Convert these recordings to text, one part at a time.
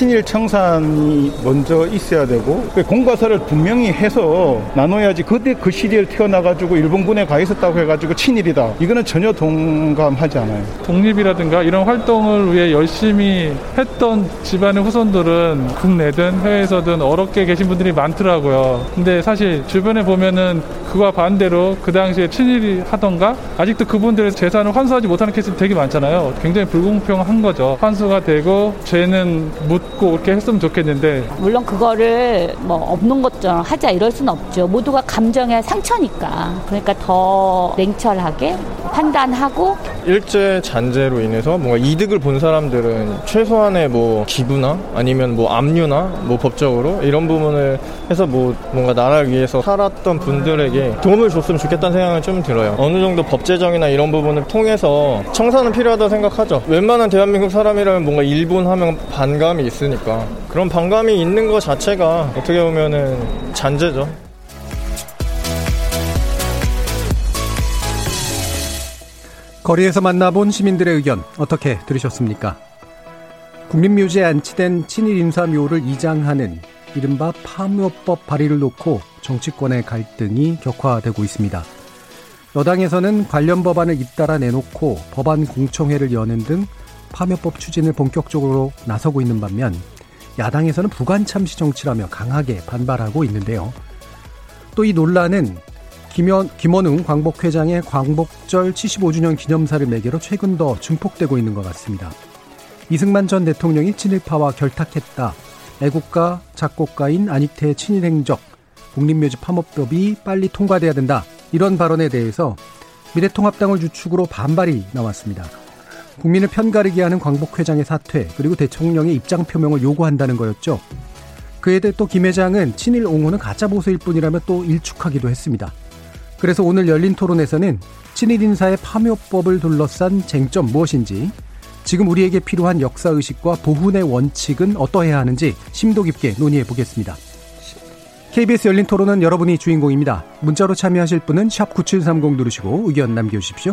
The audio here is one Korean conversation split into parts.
친일 청산이 먼저 있어야 되고 그 공과사를 분명히 해서 나눠야지 그때 그 시대에 태어나가지고 일본군에 가 있었다고 해가지고 친일이다. 이거는 전혀 동감하지 않아요. 독립이라든가 이런 활동을 위해 열심히 했던 집안의 후손들은 국내든 해외에서든 어렵게 계신 분들이 많더라고요. 근데 사실 주변에 보면은 그와 반대로 그 당시에 친일이 하던가 아직도 그분들의 재산을 환수하지 못하는 케이스 되게 많잖아요. 굉장히 불공평한 거죠. 환수가 되고 죄는 묻 묻고 그렇게 했으면 좋겠는데 물론 그거를 뭐 없는 것처럼 하자 이럴 수는 없죠. 모두가 감정의 상처니까. 그러니까 더 냉철하게 판단하고 일제 잔재로 인해서 뭔가 이득을 본 사람들은 최소한의 뭐 기부나 아니면 뭐 압류나 뭐 법적으로 이런 부분을 해서 뭐 뭔가 나라를 위해서 살았던 분들에게 도움을 줬으면 좋겠다는 생각은 좀 들어요. 어느 정도 법 제정이나 이런 부분을 통해서 청산은 필요하다고 생각하죠. 웬만한 대한민국 사람이라면 뭔가 일본 하면 반감이 있 으니까 그런 반감이 있는 것 자체가 어떻게 보면은 잔재죠. 거리에서 만나본 시민들의 의견 어떻게 들으셨습니까? 국립묘지에 안치된 친일 인사 묘를 이장하는 이른바 파묘법 발의를 놓고 정치권의 갈등이 격화되고 있습니다. 여당에서는 관련 법안을 잇따라 내놓고 법안 공청회를 여는 등 파묘법 추진을 본격적으로 나서고 있는 반면 야당에서는 부관 참시 정치라며 강하게 반발하고 있는데요. 또 이 논란은 김현, 김원웅 광복회장의 광복절 75주년 기념사를 매개로 최근 더 증폭되고 있는 것 같습니다. 이승만 전 대통령이 친일파와 결탁했다. 애국가 작곡가인 안익태의 친일 행적, 국립묘지 파업법이 빨리 통과돼야 된다. 이런 발언에 대해서 미래통합당을 주축으로 반발이 나왔습니다. 국민을 편가르게 하는 광복 회장의 사퇴, 그리고 대통령의 입장 표명을 요구한다는 거였죠. 그에 대해 또 김 회장은 친일 옹호는 가짜 보수일 뿐이라며 또 일축하기도 했습니다. 그래서 오늘 열린 토론에서는 친일 인사의 파묘법을 둘러싼 쟁점 무엇인지, 지금 우리에게 필요한 역사 의식과 보훈의 원칙은 어떠해야 하는지 심도 깊게 논의해 보겠습니다. KBS 열린 토론은 여러분이 주인공입니다. 문자로 참여하실 분은 9730 누르시고 의견 남겨주십시오.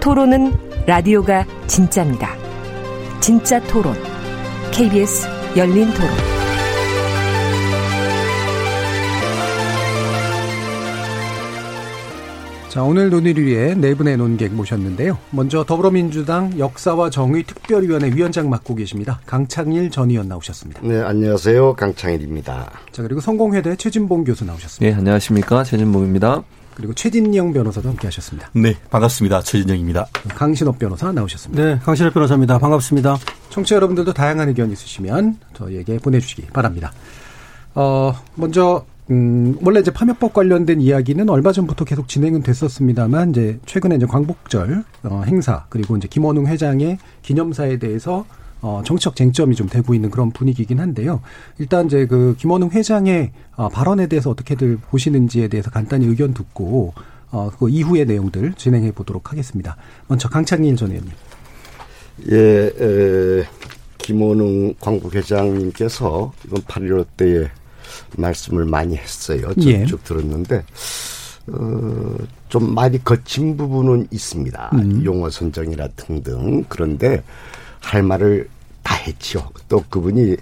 토론은 라디오가 진짜입니다. 진짜 토론, KBS 열린 토론. 자, 오늘 논의를 위해 네 분의 논객 모셨는데요. 먼저 더불어민주당 역사와 정의 특별위원회 위원장 맡고 계십니다. 강창일 전 의원 나오셨습니다. 네, 안녕하세요. 강창일입니다. 자, 그리고 성공회대 최진봉 교수 나오셨습니다. 네, 안녕하십니까. 최진봉입니다. 그리고 최진영 변호사도 함께 하셨습니다. 네, 반갑습니다. 최진영입니다. 강신업 변호사 나오셨습니다. 네, 강신업 변호사입니다. 반갑습니다. 청취자 여러분들도 다양한 의견 있으시면 저희에게 보내주시기 바랍니다. 어, 먼저 음, 원래 이제 파묘법 관련된 이야기는 얼마 전부터 계속 진행은 됐었습니다만, 이제 최근에 이제 광복절, 어, 행사, 그리고 이제 김원웅 회장의 기념사에 대해서 어, 정치적 쟁점이 좀 되고 있는 그런 분위기긴 한데요. 일단 이제 그 김원웅 회장의 어, 발언에 대해서 어떻게들 보시는지에 대해서 간단히 의견 듣고, 어, 그 이후의 내용들 진행해 보도록 하겠습니다. 먼저 강창일 전 의원님. 예, 에, 김원웅 광복회장님께서 이번 8.15 때에 말씀을 많이 했어요. 예. 쭉 들었는데 어, 좀 많이 거친 부분은 있습니다. 음. 용어 선정이라 등등. 그런데 할 말을 다 했죠. 또 그분이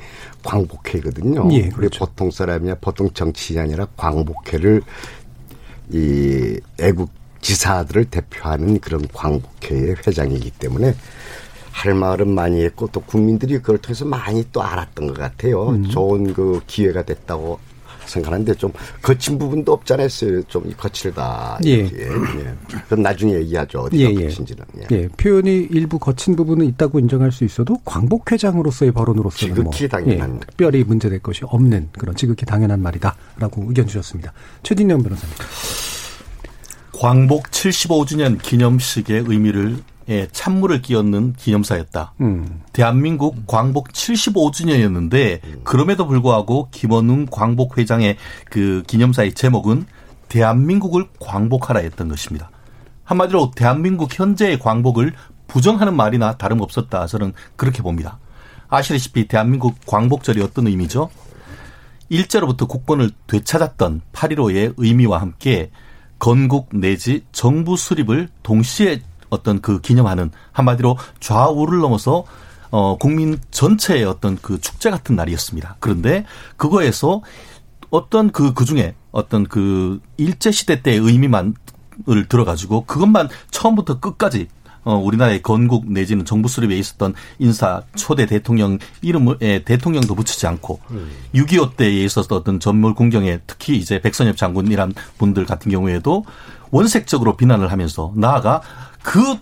광복회거든요. 예, 그렇죠. 우리 보통 사람이야 보통 정치인이 아니라 광복회를 이 애국 지사들을 대표하는 그런 광복회의 회장이기 때문에 할 말은 많이 했고 또 국민들이 그걸 통해서 많이 또 알았던 것 같아요. 음. 좋은 그 기회가 됐다고 생각하는데 좀 거친 부분도 없잖아요. 좀 거칠다. 예. 예. 그럼 나중에 얘기하죠. 어디가 예, 예. 거친지는. 예. 예. 표현이 일부 거친 부분은 있다고 인정할 수 있어도 광복회장으로서의 발언으로서는 지극히 뭐 당연한. 예, 특별히 문제될 것이 없는 그런 지극히 당연한 말이다라고 의견 주셨습니다. 최진영 변호사님. 광복 75주년 기념식의 의미를 예, 찬물을 끼얹는 기념사였다. 음. 대한민국 광복 75주년이었는데 그럼에도 불구하고 김원웅 광복 회장의 그 기념사의 제목은 대한민국을 광복하라였던 것입니다. 한마디로 대한민국 현재의 광복을 부정하는 말이나 다름없었다. 저는 그렇게 봅니다. 아시다시피 대한민국 광복절이 어떤 의미죠? 일제로부터 국권을 되찾았던 8.15의 의미와 함께 건국 내지 정부 수립을 동시에 어떤 그 기념하는 한마디로 좌우를 넘어서 어 국민 전체의 어떤 그 축제 같은 날이었습니다. 그런데 그거에서 어떤 그 그중에 어떤 그 일제 시대 때의 의미만을 들어 가지고 그것만 처음부터 끝까지 어, 우리나라의 건국 내지는 정부 수립에 있었던 인사 초대 대통령 이름을 예, 대통령도 붙이지 않고 음. 6.25 때에 있었던 어떤 전몰 공경에 특히 이제 백선엽 장군이란 분들 같은 경우에도 원색적으로 비난을 하면서 나아가 그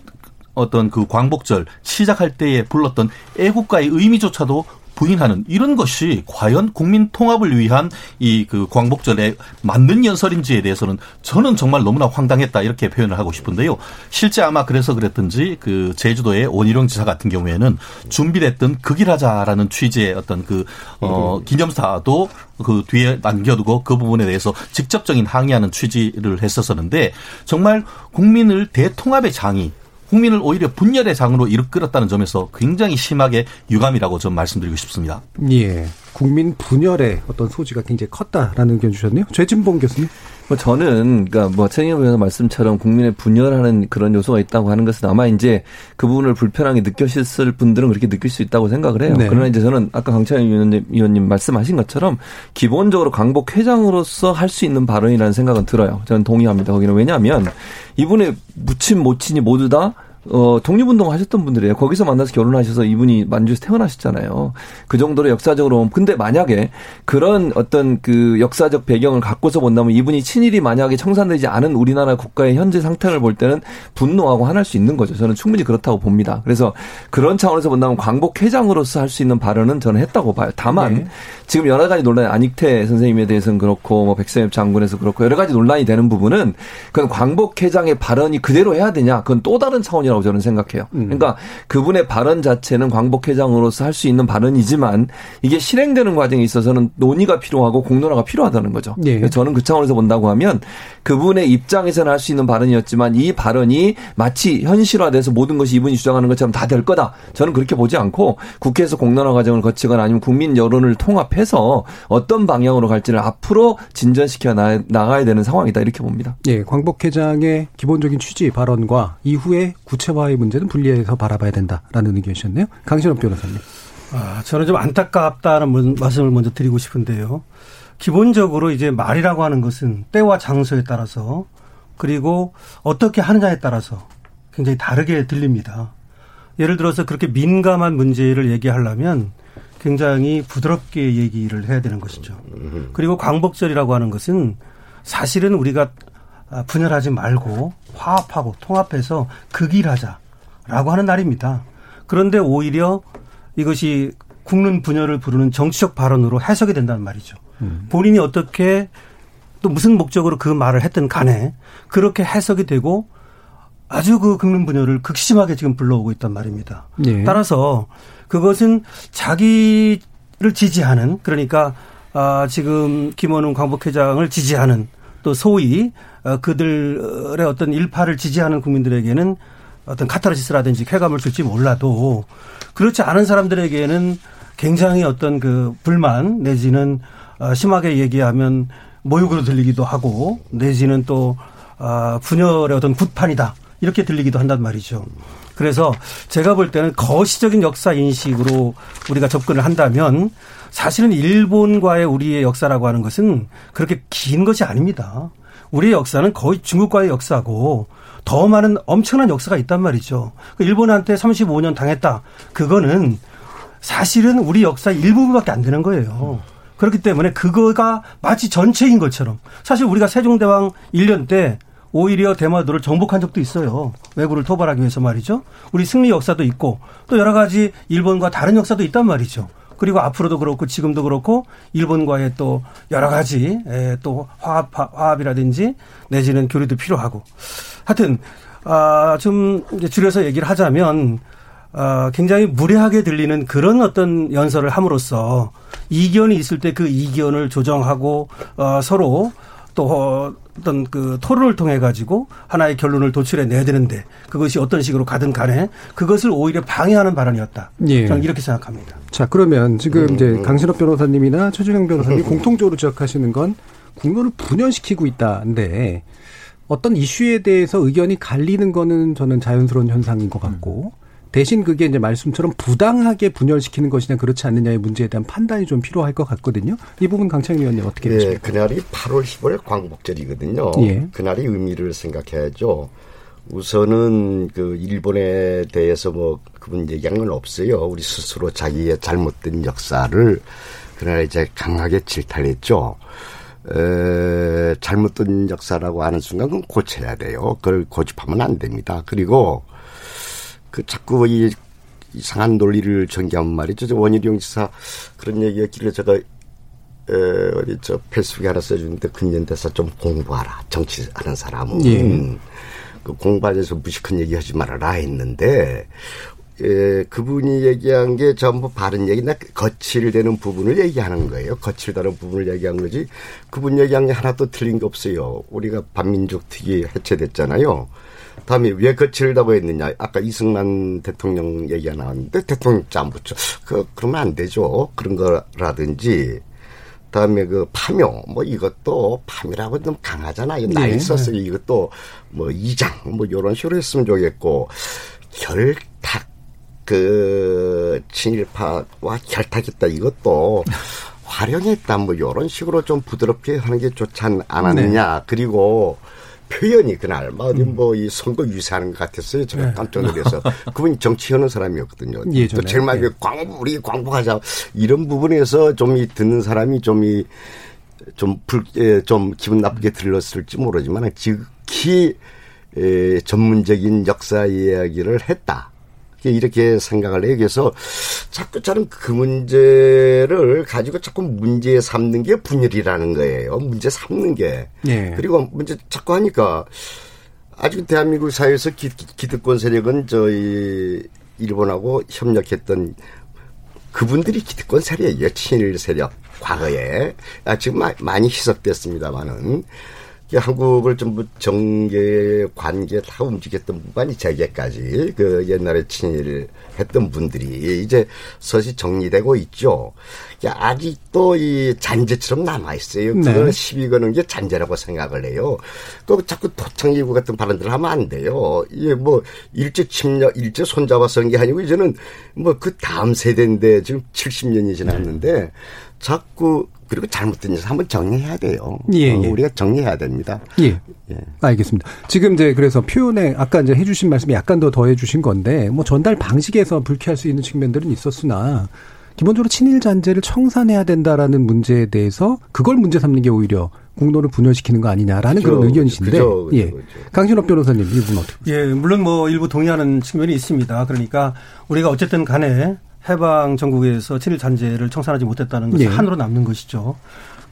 어떤 그 광복절 시작할 때에 불렀던 애국가의 의미조차도 부인하는 이런 것이 과연 국민 통합을 위한 이 그 광복절에 맞는 연설인지에 대해서는 저는 정말 너무나 황당했다 이렇게 표현을 하고 싶은데요. 실제 아마 그래서 그랬던지 그 제주도의 원희룡 지사 같은 경우에는 준비됐던 극일하자라는 취지의 어떤 그 어 기념사도 그 뒤에 남겨두고 그 부분에 대해서 직접적인 항의하는 취지를 했었었는데 정말 국민을 대통합의 장이 국민을 오히려 분열의 장으로 이끌었다는 점에서 굉장히 심하게 유감이라고 좀 말씀드리고 싶습니다. 예. 국민 분열의 어떤 소지가 굉장히 컸다라는 의견 주셨네요. 최진봉 교수님. 뭐 저는 그러니까 뭐 최진봉 변호사 말씀처럼 국민의 분열하는 그런 요소가 있다고 하는 것은 아마 이제 그 부분을 불편하게 느끼셨을 분들은 그렇게 느낄 수 있다고 생각을 해요. 네. 그러나 이제 저는 아까 강찬희 위원님, 위원님 말씀하신 것처럼 기본적으로 강복 회장으로서 할 수 있는 발언이라는 생각은 들어요. 저는 동의합니다. 거기는 왜냐하면 이분의 무친 모친이 모두 다 어, 독립운동 하셨던 분들이에요. 거기서 만나서 결혼하셔서 이분이 만주에서 태어나셨잖아요. 그 정도로 역사적으로. 근데 만약에 그런 어떤 그 역사적 배경을 갖고서 본다면 이분이 친일이 만약에 청산되지 않은 우리나라 국가의 현재 상태를 볼 때는 분노하고 화날 수 있는 거죠. 저는 충분히 그렇다고 봅니다. 그래서 그런 차원에서 본다면 광복 회장으로서 할 수 있는 발언은 저는 했다고 봐요. 다만 네. 지금 여러 가지 논란이 안익태 선생님에 대해서는 그렇고 뭐 백선엽 장군에서 그렇고 여러 가지 논란이 되는 부분은 그건 광복 회장의 발언이 그대로 해야 되냐 그건 또 다른 차원이라 고 저는 생각해요. 음. 그러니까 그분의 발언 자체는 광복회장으로서 할 수 있는 발언이지만 이게 실행되는 과정에 있어서는 논의가 필요하고 공론화가 필요하다는 거죠. 예. 저는 그 차원에서 본다고 하면 그분의 입장에서는 할 수 있는 발언이었지만 이 발언이 마치 현실화돼서 모든 것이 이분이 주장하는 것처럼 다 될 거다. 저는 그렇게 보지 않고 국회에서 공론화 과정을 거치거나 아니면 국민 여론을 통합 해서 어떤 방향으로 갈지를 앞으로 진전시켜 나, 가야 되는 상황이다 이렇게 봅니다. 예, 광복회장의 기본적인 취지 발언과 이후의 구체 화의 문제는 분리해서 바라봐야 된다라는 의견이셨네요. 강신업 변호사님. 아, 저는 좀 안타깝다는 말씀을 먼저 드리고 싶은데요. 기본적으로 이제 말이라고 하는 것은 때와 장소에 따라서 그리고 어떻게 하느냐에 따라서 굉장히 다르게 들립니다. 예를 들어서 그렇게 민감한 문제를 얘기하려면 굉장히 부드럽게 얘기를 해야 되는 것이죠. 그리고 광복절이라고 하는 것은 사실은 우리가 분열하지 말고 화합하고 통합해서 극일하자라고 하는 날입니다. 그런데 오히려 이것이 국는 분열을 부르는 정치적 발언으로 해석이 된다는 말이죠. 본인이 어떻게 또 무슨 목적으로 그 말을 했든 간에 그렇게 해석이 되고 아주 그 긁는 분열을 극심하게 지금 불러오고 있단 말입니다. 네. 따라서 그것은 자기를 지지하는 그러니까 아 지금 김원웅 광복회장을 지지하는 또 소위 어, 그들의 어떤 일파를 지지하는 국민들에게는 어떤 카타르시스라든지 쾌감을 줄지 몰라도 그렇지 않은 사람들에게는 굉장히 어떤 그 불만 내지는 어, 심하게 얘기하면 모욕으로 들리기도 하고 내지는 또 아, 분열의 어떤 굿판이다 이렇게 들리기도 한단 말이죠. 그래서 제가 볼 때는 거시적인 역사 인식으로 우리가 접근을 한다면 사실은 일본과의 우리의 역사라고 하는 것은 그렇게 긴 것이 아닙니다. 우리의 역사는 거의 중국과의 역사고 더 많은 엄청난 역사가 있단 말이죠. 그 일본한테 35년 당했다. 그거는 사실은 우리 역사 일부분밖에 안 되는 거예요. 그렇기 때문에 그거가 마치 전체인 것처럼 사실 우리가 세종대왕 1년 때 오히려 대마도를 정복한 적도 있어요. 왜구를 토벌하기 위해서 말이죠. 우리 승리 역사도 있고 또 여러 가지 일본과 다른 역사도 있단 말이죠. 그리고 앞으로도 그렇고 지금도 그렇고 일본과의 또 여러 가지 또 화합 화합이라든지 내지는 교류도 필요하고 하여튼 아좀 이제 줄여서 얘기를 하자면 어, 굉장히 무례하게 들리는 그런 어떤 연설을 함으로써 이견이 있을 때 그 이견을 조정하고 어, 서로 또 어떤 그 토론을 통해 가지고 하나의 결론을 도출해 내야 되는데 그것이 어떤 식으로 가든 간에 그것을 오히려 방해하는 발언이었다. 예. 저는 이렇게 생각합니다. 자 그러면 지금 음. 이제 강신업 변호사님이나 최준영 변호사님 이 공통적으로 지적하시는 건 국론을 분열시키고 있다인데 어떤 이슈에 대해서 의견이 갈리는 거는 저는 자연스러운 현상인 것 같고 음. 대신 그게 이제 말씀처럼 부당하게 분열시키는 것이냐 그렇지 않느냐의 문제에 대한 판단이 좀 필요할 것 같거든요. 이 부분 강창희 의원님 어떻게 예, 보십니까? 그날이 8월 15일 광복절이거든요. 예. 그날의 의미를 생각해야죠. 우선은 그 일본에 대해서 뭐 그분 얘기한 건 없어요. 우리 스스로 자기의 잘못된 역사를 그날 이제 강하게 질타했죠. 에, 잘못된 역사라고 하는 순간 그건 고쳐야 돼요. 그걸 고집하면 안 됩니다. 그리고 그 자꾸 이 이상한 논리를 전개하면 말이죠. 저 원희룡 지사 그런 얘기였길래 제가 에, 어디 저 페이스북에 하나 써주는데 근년대사 좀 공부하라. 정치하는 사람은. 예. 그 공부하면서 무식한 얘기 하지 말아라 했는데, 에, 그분이 얘기한 게 전부 바른 얘기나 거칠되는 부분을 얘기하는 거예요. 거칠다는 부분을 얘기한 거지. 그분 얘기한 게 하나도 틀린 게 없어요. 우리가 반민족 특위 해체됐잖아요. 다음에 왜 거칠다고 했느냐. 아까 이승만 대통령 얘기가 나왔는데 대통령 안 붙여. 그, 그러면 안 되죠. 그런 거라든지. 다음에 그 파묘 뭐 이것도 파묘라고 좀 강하잖아요. 나이 네. 썼어요. 이것도 뭐 이장 뭐 이런 식으로 했으면 좋겠고 결탁 그 친일파와 결탁했다 이것도 활용했다 뭐 이런 식으로 좀 부드럽게 하는 게 좋지 않았느냐. 네. 그리고 표현이 그날 뭐 어디 음. 뭐이 선거 유세하는 것 같았어요. 제가 네. 깜짝 놀라서 그분이 정치하는 사람이었거든요. 예전에. 또 제일 마지막에 네. 광고 우리 광고하자 이런 부분에서 좀 이 듣는 사람이 좀이 좀 불, 예, 좀 기분 나쁘게 들렸을지 모르지만 지극히 에, 전문적인 역사 이야기를 했다. 이렇게 생각을 해요. 그래서 자꾸 저는 그 문제를 가지고 자꾸 문제 삼는 게 분열이라는 거예요. 문제 삼는 게. 네. 그리고 문제 자꾸 하니까 아직 대한민국 사회에서 기, 기득권 세력은 저희 일본하고 협력했던 그분들이 기득권 세력이에요. 친일 세력. 과거에. 아, 지금 많이 희석됐습니다만은. 한국을 전부 정계, 관계 다 움직였던 부분이 재계까지 그 옛날에 친일 했던 분들이 이제 서시 정리되고 있죠. 아직도 이 잔재처럼 남아 있어요. 네. 그걸 시비 거는 게 잔재라고 생각을 해요. 그 자꾸 토창이고 같은 발언들을 하면 안 돼요. 이게 뭐 일제 침략, 일제 손잡아서 한 게 아니고 이제는 뭐 그 다음 세대인데 지금 70년이 지났는데 자꾸 그리고 잘못된 짓을 한번 정리해야 돼요. 예, 어, 예. 어, 우리가 정리해야 됩니다. 예. 예. 알겠습니다. 지금 이제 그래서 표현에 아까 이제 해주신 말씀이 약간 더 더해주신 건데 뭐 전달 방식에서 불쾌할 수 있는 측면들은 있었으나 기본적으로 친일 잔재를 청산해야 된다라는 문제에 대해서 그걸 문제 삼는 게 오히려 공론을 분열시키는 거 아니냐라는 그렇죠. 그런 의견이신데 그렇죠. 그렇죠. 예. 강신업 변호사님 이 부분 어떻게? 예, 물론 뭐 일부 동의하는 측면이 있습니다. 그러니까 우리가 어쨌든 간에 해방 전국에서 친일 잔재를 청산하지 못했다는 것이 네. 한으로 남는 것이죠.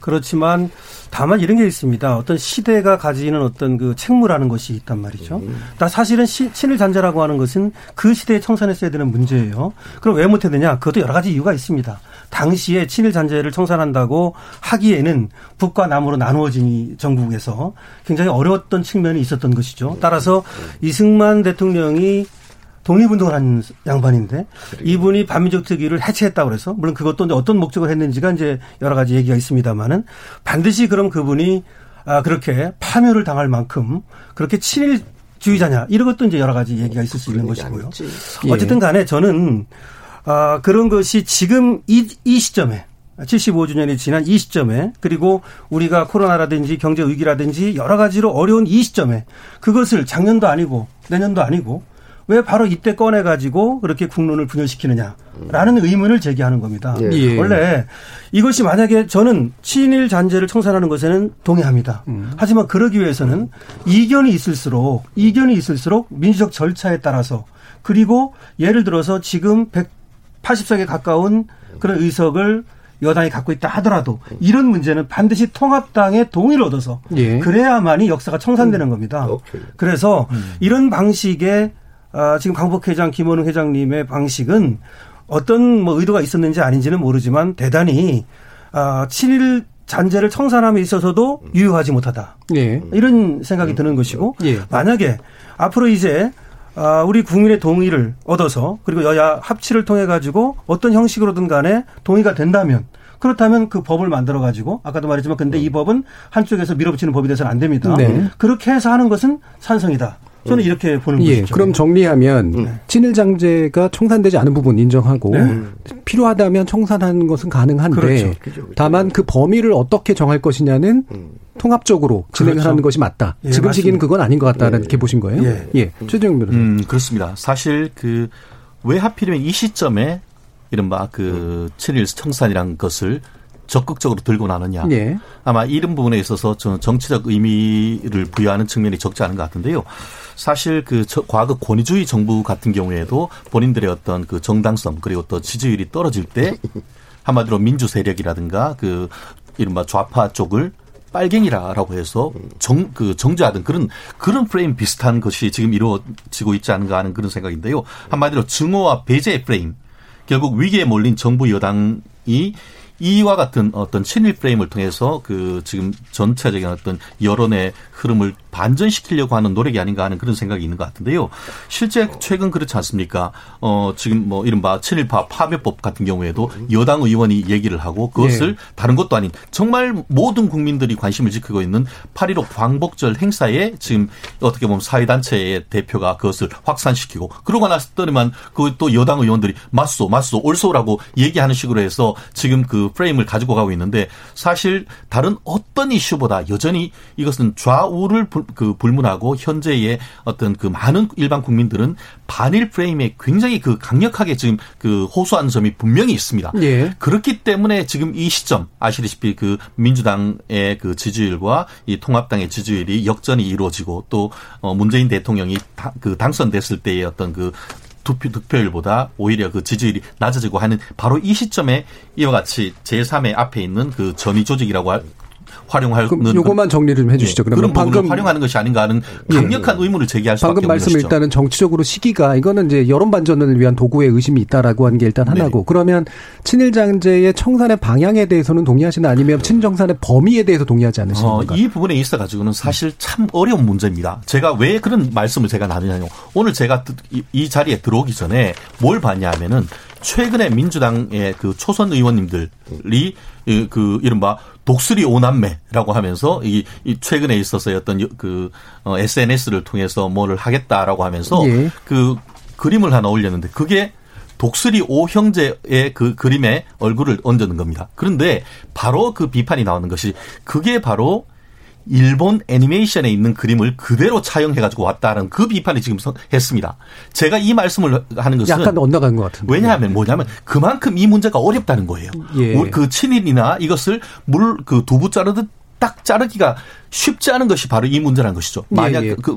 그렇지만 다만 이런 게 있습니다. 어떤 시대가 가지는 어떤 그 책무라는 것이 있단 말이죠. 음. 나 사실은 시, 친일 잔재라고 하는 것은 그 시대에 청산했어야 되는 문제예요. 그럼 왜 못했느냐? 그것도 여러 가지 이유가 있습니다. 당시에 친일 잔재를 청산한다고 하기에는 북과 남으로 나누어진 정국에서 굉장히 어려웠던 측면이 있었던 것이죠. 따라서 이승만 대통령이 독립운동을 한 양반인데 그래요. 이분이 반민족 특위를 해체했다고 그래서 물론 그것도 이제 어떤 목적을 했는지가 이제 여러 가지 얘기가 있습니다만은 반드시 그럼 그분이 아 그렇게 파멸을 당할 만큼 그렇게 친일 주의자냐 이런 것도 이제 여러 가지 얘기가 있을 수 있는 것이고요. 예. 어쨌든 간에 저는 아 그런 것이 지금 이, 이 시점에 75주년이 지난 이 시점에 그리고 우리가 코로나라든지 경제 위기라든지 여러 가지로 어려운 이 시점에 그것을 작년도 아니고 내년도 아니고 왜 바로 이때 꺼내 가지고 그렇게 국론을 분열시키느냐라는 의문을 제기하는 겁니다. 예. 예. 원래 이것이 만약에 저는 친일 잔재를 청산하는 것에는 동의합니다. 음. 하지만 그러기 위해서는 이견이 있을수록 이견이 있을수록 민주적 절차에 따라서 그리고 예를 들어서 지금 180석에 가까운 그런 의석을 여당이 갖고 있다 하더라도 이런 문제는 반드시 통합당의 동의를 얻어서 예. 그래야만이 역사가 청산되는 음. 겁니다. 오케이. 그래서 음. 이런 방식의 아, 지금 강복 회장 김원웅 회장님의 방식은 어떤 뭐 의도가 있었는지 아닌지는 모르지만 대단히 아, 친일 잔재를 청산함에 있어서도 유효하지 못하다. 예. 이런 생각이 음. 드는 것이고 예. 만약에 앞으로 이제 아, 우리 국민의 동의를 얻어서 그리고 여야 합치를 통해 가지고 어떤 형식으로든 간에 동의가 된다면 그렇다면 그 법을 만들어 가지고 아까도 말했지만 근데 이 법은 한쪽에서 밀어붙이는 법이 돼서는 안 됩니다. 네. 그렇게 해서 하는 것은 찬성이다. 저는 이렇게 보는 예, 것이죠. 그럼 정리하면 네. 친일장제가 청산되지 않은 부분 인정하고 네. 필요하다면 청산하는 것은 가능한데 그렇죠. 그렇죠. 그렇죠. 다만 그 범위를 어떻게 정할 것이냐는 음. 통합적으로 진행을 그렇죠. 하는 것이 맞다. 예, 지금. 시기는 그건 아닌 것 같다는 예. 게 보신 거예요? 예. 예. 최재형 변호사. 음, 그렇습니다. 사실 그 왜 하필이면 이 시점에 이른바 그 친일 청산이란 것을 적극적으로 들고 나느냐. 예. 아마 이런 부분에 있어서 저는 정치적 의미를 부여하는 측면이 적지 않은 것 같은데요. 사실 그 과거 권위주의 정부 같은 경우에도 본인들의 어떤 그 정당성 그리고 또 지지율이 떨어질 때 한마디로 민주 세력이라든가 그 이른바 좌파 쪽을 빨갱이라라고 해서 정, 그 정죄하던 그런, 그런 프레임 비슷한 것이 지금 이루어지고 있지 않은가 하는 그런 생각인데요. 한마디로 증오와 배제 프레임. 결국 위기에 몰린 정부 여당이 이와 같은 어떤 친일 프레임을 통해서 그 지금 전체적인 어떤 여론의 흐름을 반전시키려고 하는 노력이 아닌가 하는 그런 생각이 있는 것 같은데요. 실제 최근 그렇지 않습니까? 어, 지금 뭐 이른바 친일파 파묘법 같은 경우에도 여당 의원이 얘기를 하고 그것을 네. 다른 것도 아닌 정말 모든 국민들이 관심을 지키고 있는 8.15 광복절 행사에 지금 어떻게 보면 사회단체의 대표가 그것을 확산시키고 그러고 났더니만 그 또 여당 의원들이 맞소, 맞소, 옳소라고 얘기하는 식으로 해서 지금 그 프레임을 가지고 가고 있는데 사실 다른 어떤 이슈보다 여전히 이것은 좌우를 불, 그 불문하고 현재의 어떤 그 많은 일반 국민들은 반일 프레임에 굉장히 그 강력하게 지금 그 호소하는 점이 분명히 있습니다. 예. 그렇기 때문에 지금 이 시점 아시다시피 그 민주당의 그 지지율과 이 통합당의 지지율이 역전이 이루어지고 또 어, 문재인 대통령이 다, 그 당선됐을 때의 어떤 그 투표, 득표율보다 오히려 그 지지율이 낮아지고 하는 바로 이 시점에 이와 같이 제3의 앞에 있는 그 전위 조직이라고 할 활용하는 요것만 정리를 좀 해주시죠. 예, 그러면 방금 활용하는 것이 아닌가 하는 예. 강력한 예. 의문을 제기할 수밖에 방금 말씀 일단은 정치적으로 시기가 이거는 이제 여론 반전을 위한 도구의 의심이 있다라고 하는 게 일단 하나고 네. 그러면 친일 장제의 청산의 방향에 대해서는 동의하시나 아니면 친정산의 범위에 대해서 동의하지 않으시는 어, 이 부분에 있어 가지고는 사실 참 어려운 문제입니다. 제가 왜 그런 말씀을 제가 나누냐요. 오늘 제가 이 자리에 들어오기 전에 뭘 봤냐면은 최근에 민주당의 그 초선 의원님들이 그 이른바 독수리 오남매라고 하면서 이, 이 최근에 있어서의 어떤 그 어, SNS를 통해서 뭐를 하겠다라고 하면서 예. 그 그림을 하나 올렸는데 그게 독수리 오 형제의 그 그림에 얼굴을 얹는 겁니다. 그런데 바로 그 비판이 나오는 것이 그게 바로 일본 애니메이션에 있는 그림을 그대로 차용해가지고 왔다는 그 비판이 지금 했습니다. 제가 이 말씀을 하는 것은 약간 엇나간 것 같은데. 왜냐하면 뭐냐면 그만큼 이 문제가 어렵다는 거예요. 예. 그 친일이나 이것을 물 그 두부 자르듯 딱 자르기가 쉽지 않은 것이 바로 이 문제라는 것이죠. 예, 만약 예, 예. 그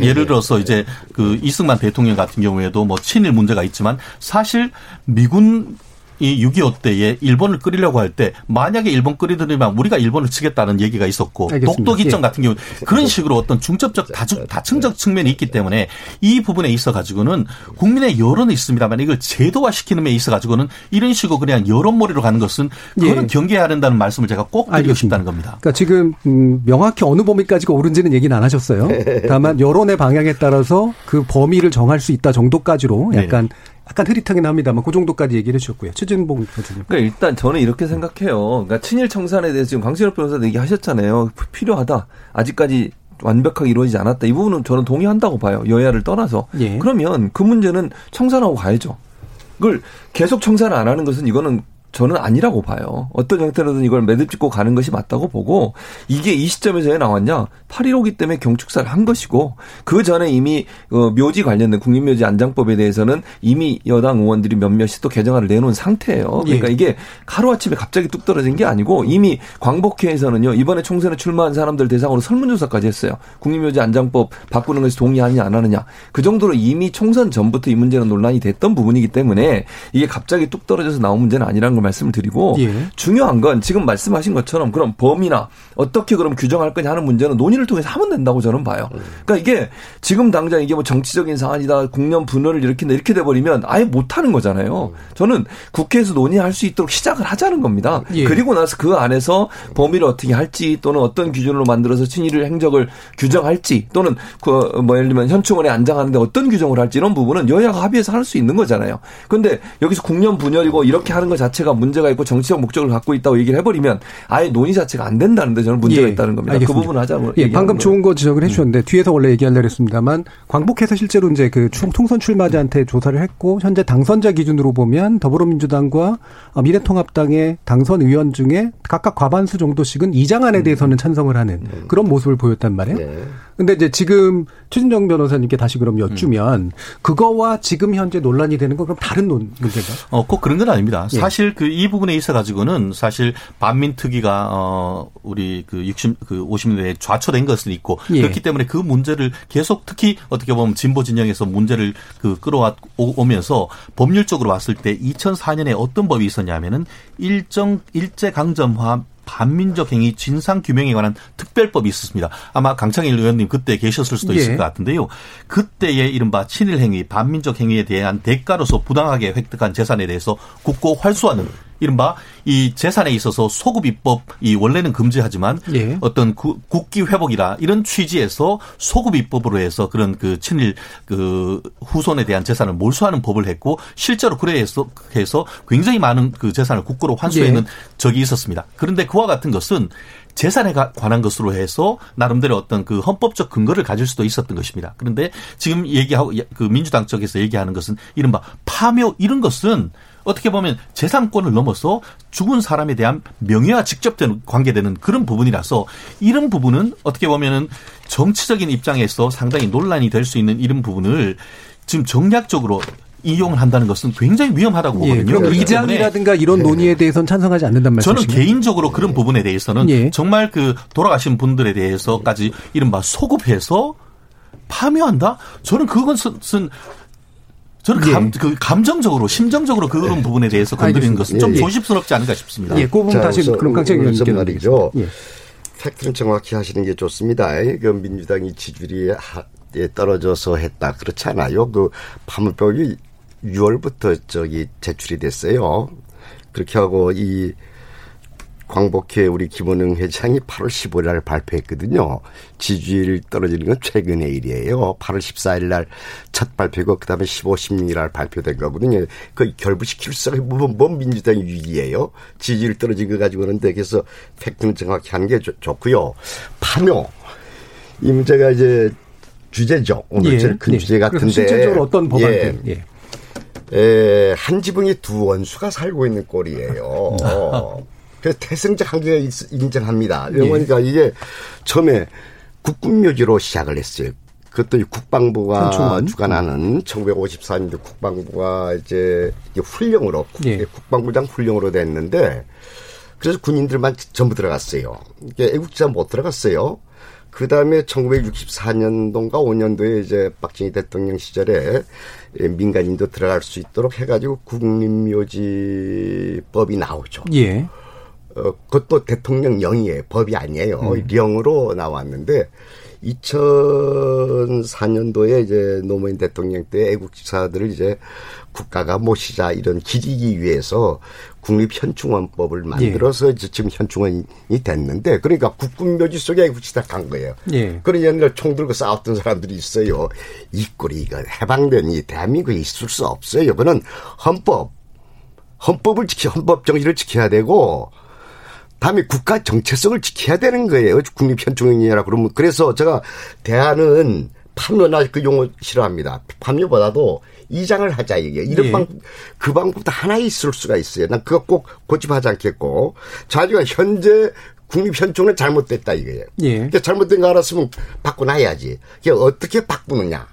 예를 들어서 이제 그 이승만 대통령 같은 경우에도 뭐 친일 문제가 있지만 사실 미군 이 6.25 때에 일본을 끓이려고 할 때 만약에 일본 끓이더니만 우리가 일본을 치겠다는 얘기가 있었고 알겠습니다. 독도 기점 예. 같은 경우 그런 식으로 어떤 중첩적 다중, 다층적 측면이 있기 때문에 이 부분에 있어 가지고는 국민의 여론이 있습니다만 이걸 제도화시키는 데 있어 가지고는 이런 식으로 그냥 여론몰이로 가는 것은 그거는 예. 경계해야 된다는 말씀을 제가 꼭 드리고 알겠습니다. 싶다는 겁니다. 그러니까 지금 음, 명확히 어느 범위까지가 옳은지는 얘기는 안 하셨어요. 다만 여론의 방향에 따라서 그 범위를 정할 수 있다 정도까지로 약간 네 약간 흐릿하긴 합니다만 그 정도까지 얘기를 해주셨고요. 최진봉 교수님. 그러니까 일단 저는 이렇게 생각해요. 그러니까 친일 청산에 대해서 지금 강신엽 변호사 얘기하셨잖아요. 필요하다. 아직까지 완벽하게 이루어지지 않았다. 이 부분은 저는 동의한다고 봐요. 여야를 떠나서. 예. 그러면 그 문제는 청산하고 가야죠. 그걸 계속 청산을 안 하는 것은 이거는 저는 아니라고 봐요. 어떤 형태로든 이걸 매듭 짓고 가는 것이 맞다고 보고 이게 이 시점에서 왜 나왔냐? 8.15기 때문에 경축사를 한 것이고 그 전에 이미 어, 묘지 관련된 국민묘지 안장법에 대해서는 이미 여당 의원들이 몇몇이 또 개정안을 내놓은 상태예요. 그러니까 예. 이게 하루아침에 갑자기 뚝 떨어진 게 아니고 이미 광복회에서는요. 이번에 총선에 출마한 사람들 대상으로 설문조사까지 했어요. 국민묘지 안장법 바꾸는 것이 동의하느냐 안 하느냐. 그 정도로 이미 총선 전부터 이 문제는 논란이 됐던 부분이기 때문에 이게 갑자기 뚝 떨어져서 나온 문제는 아니라는 걸 말씀을 드리고 예. 중요한 건 지금 말씀하신 것처럼 그럼 범위나 어떻게 그럼 규정할 거냐 하는 문제는 논의를 통해서 하면 된다고 저는 봐요. 그러니까 이게 지금 당장 이게 뭐 정치적인 사안이다 국면 분열을 일으킨다 이렇게 돼버리면 아예 못 하는 거잖아요. 저는 국회에서 논의할 수 있도록 시작을 하자는 겁니다. 예. 그리고 나서 그 안에서 범위를 어떻게 할지 또는 어떤 기준으로 만들어서 친일 행적을 규정할지 또는 그뭐 예를 들면 현충원에 안장하는데 어떤 규정을 할지 이런 부분은 여야가 합의해서 할 수 있는 거잖아요. 그런데 여기서 국면 분열이고 이렇게 하는 것 자체가 문제가 있고 정치적 목적을 갖고 있다고 얘기를 해버리면 아예 논의 자체가 안 된다는데 저는 문제가 예. 있다는 겁니다. 그 알겠습니다. 그 부분 하자고. 예, 방금 좋은 거 지적을 해주셨는데 음. 뒤에서 원래 얘기하려고 했습니다만 광복해서 실제로 이제 그 총선 출마자한테 조사를 했고 현재 당선자 기준으로 보면 더불어민주당과 미래통합당의 당선 의원 중에 각각 과반수 정도씩은 이장안에 대해서는 찬성을 하는 음. 그런 모습을 보였단 말이에요. 네. 근데 이제 지금 최진정 변호사님께 다시 그럼 여쭈면 음. 그거와 지금 현재 논란이 되는 건 그럼 다른 논 문제가? 어, 꼭 그런 건 아닙니다. 예. 사실 그 이 부분에 있어 가지고는 사실 반민특위가 어 우리 그 60, 그 50년대에 좌초된 것은 있고 예. 그렇기 때문에 그 문제를 계속 특히 어떻게 보면 진보 진영에서 문제를 그 끌어와 오면서 법률적으로 봤을 때 2004년에 어떤 법이 있었냐면은 일정 일제 강점화 반민족 행위 진상 규명에 관한 특별법이 있었습니다. 아마 강창일 의원님 그때 계셨을 수도 있을 예. 것 같은데요. 그때의 이른바 친일 행위, 반민족 행위에 대한 대가로서 부당하게 획득한 재산에 대해서 국고 활수하는 이른바 이 재산에 있어서 소급 입법 이 원래는 금지하지만 예. 어떤 구, 국기 회복이라 이런 취지에서 소급 입법으로 해서 그런 그 친일 그 후손에 대한 재산을 몰수하는 법을 했고 실제로 그래 해서 해서 굉장히 많은 그 재산을 국고로 환수하는 예. 적이 있었습니다. 그런데 그와 같은 것은 재산에 관한 것으로 해서 나름대로 어떤 그 헌법적 근거를 가질 수도 있었던 것입니다. 그런데 지금 얘기하고 그 민주당 쪽에서 얘기하는 것은 이른바 파묘 이런 것은 어떻게 보면 재산권을 넘어서 죽은 사람에 대한 명예와 직접 관계되는 그런 부분이라서 이런 부분은 어떻게 보면은 정치적인 입장에서 상당히 논란이 될 수 있는 이런 부분을 지금 정략적으로 이용을 한다는 것은 굉장히 위험하다고 예, 보거든요. 예, 그럼 이장이라든가 이런 예. 논의에 대해서는 찬성하지 않는단 말씀이시죠? 저는 개인적으로 그런 부분에 대해서는 예. 정말 그 돌아가신 분들에 대해서까지 이른바 소급해서 파묘한다? 저는 그것은 저는 감, 예. 그 감정적으로 심정적으로 그런 예. 부분에 대해서 건드리는 것은 좀 예. 조심스럽지 않을까 싶습니다. 예, 그 부분 다시 그럼 강창희 의원님께 말이죠. 예. 팩트는 정확히 하시는 게 좋습니다. 그 민주당이 지지율이 떨어져서 했다 그렇지 않아요. 그 파문법이 6월부터 저기 제출이 됐어요. 그렇게 하고 이 광복회 우리 김원영 회장이 8월 15일 날 발표했거든요. 지지율 떨어지는 건 최근의 일이에요. 8월 14일 날 첫 발표고 그다음에 15, 16일 날 발표된 거거든요. 그 결부시킬 수가 뭐, 뭐 민주당이 위기예요. 지지율 떨어진 거 가지고는 그래서 팩트는 정확히 하는 게 좋, 고요 파묘 이 문제가 이제 주제죠. 오늘 예. 제일 큰 예. 주제 같은데. 실제적으로 어떤 법안들? 예. 예. 에, 한 지붕에 두 원수가 살고 있는 꼴이에요. 그래서 태생적 한계가 인정합니다. 그러니까 예. 이게 처음에 국군묘지로 시작을 했어요. 그것도 국방부가 현충원. 주관하는 1954년도 국방부가 이제 훈령으로 예. 국방부장 훈령으로 됐는데 그래서 군인들만 전부 들어갔어요. 이게 애국자 못 들어갔어요. 그 다음에 1964년도인가 5년도에 이제 박정희 대통령 시절에 민간인도 들어갈 수 있도록 해가지고 국립묘지법이 나오죠. 예. 어, 그것도 대통령령이에요. 법이 아니에요. 음. 령으로 나왔는데 2004년도에 이제 노무현 대통령 때 애국지사들을 이제 국가가 모시자 이런 기리기 위해서 국립현충원법을 예. 만들어서 예. 지금 현충원이 됐는데 그러니까 국군묘지 속에 애국지사 간 거예요. 예. 그런 옛날 총 들고 싸웠던 사람들이 있어요. 이 꼴이 이거 해방된 이 대한민국에 있을 수 없어요. 그거는 헌법 헌법을 지켜 헌법 정신을 지켜야 되고 다음에 국가 정체성을 지켜야 되는 거예요. 국립현충원이라 그러면 그래서 제가 대안은 파묘나 그 용어 싫어합니다. 파묘보다도 이장을 하자 이게 이런 예. 방법 그 방법도 하나 있을 수가 있어요. 난 그거 꼭 고집하지 않겠고 자기가 현재 국립현충은 잘못됐다 이거예요. 예. 그러니까 잘못된 거 알았으면 바꿔놔야지. 어떻게 바꾸느냐.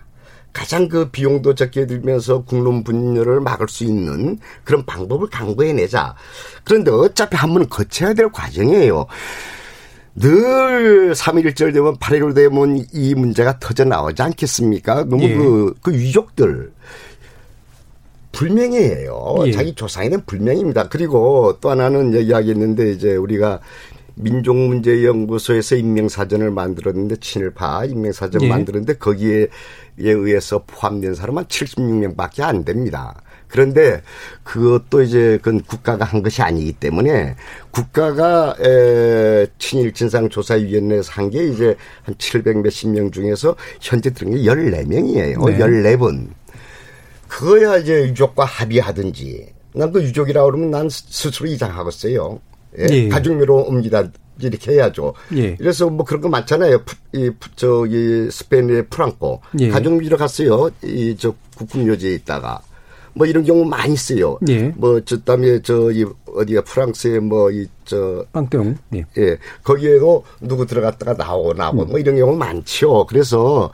가장 그 비용도 적게 들면서 국론 분열을 막을 수 있는 그런 방법을 강구해내자. 그런데 어차피 한 번은 거쳐야 될 과정이에요. 늘 3.1절 되면 8.15 되면 이 문제가 터져 나오지 않겠습니까? 너무 예. 그, 그 유족들. 불명예예요. 예. 자기 조상에는 불명입니다. 그리고 또 하나는 이야기했는데 이제 우리가 민족문제연구소에서 인명사전을 만들었는데 친일파 인명사전 예. 만들었는데 거기에 의해서 포함된 사람은 76명밖에 안 됩니다. 그런데 그것도 이제 그건 국가가 한 것이 아니기 때문에 국가가 에 친일 진상 조사 위원회에서 한 게 이제 한 700 몇십 명 중에서 현재 들은 게 14명이에요. 네. 14분. 그거야 이제 유족과 합의하든지 난 그 유족이라 그러면 난 스스로 이장하겠어요. 예? 예. 가족묘로 옮기다 이렇게 해야죠. 예. 그래서 뭐 그런 거 많잖아요. 이 저기 스페인의 프랑코 예. 가족묘로 갔어요. 이 저 국군묘지에 있다가 뭐 이런 경우 많이 있어요. 예. 뭐저 다음에 저 이 어디가 프랑스에 뭐이 저 빵병 예. 예. 거기에도 누구 들어갔다가 나오고 나오고 음. 뭐 이런 경우 많죠. 그래서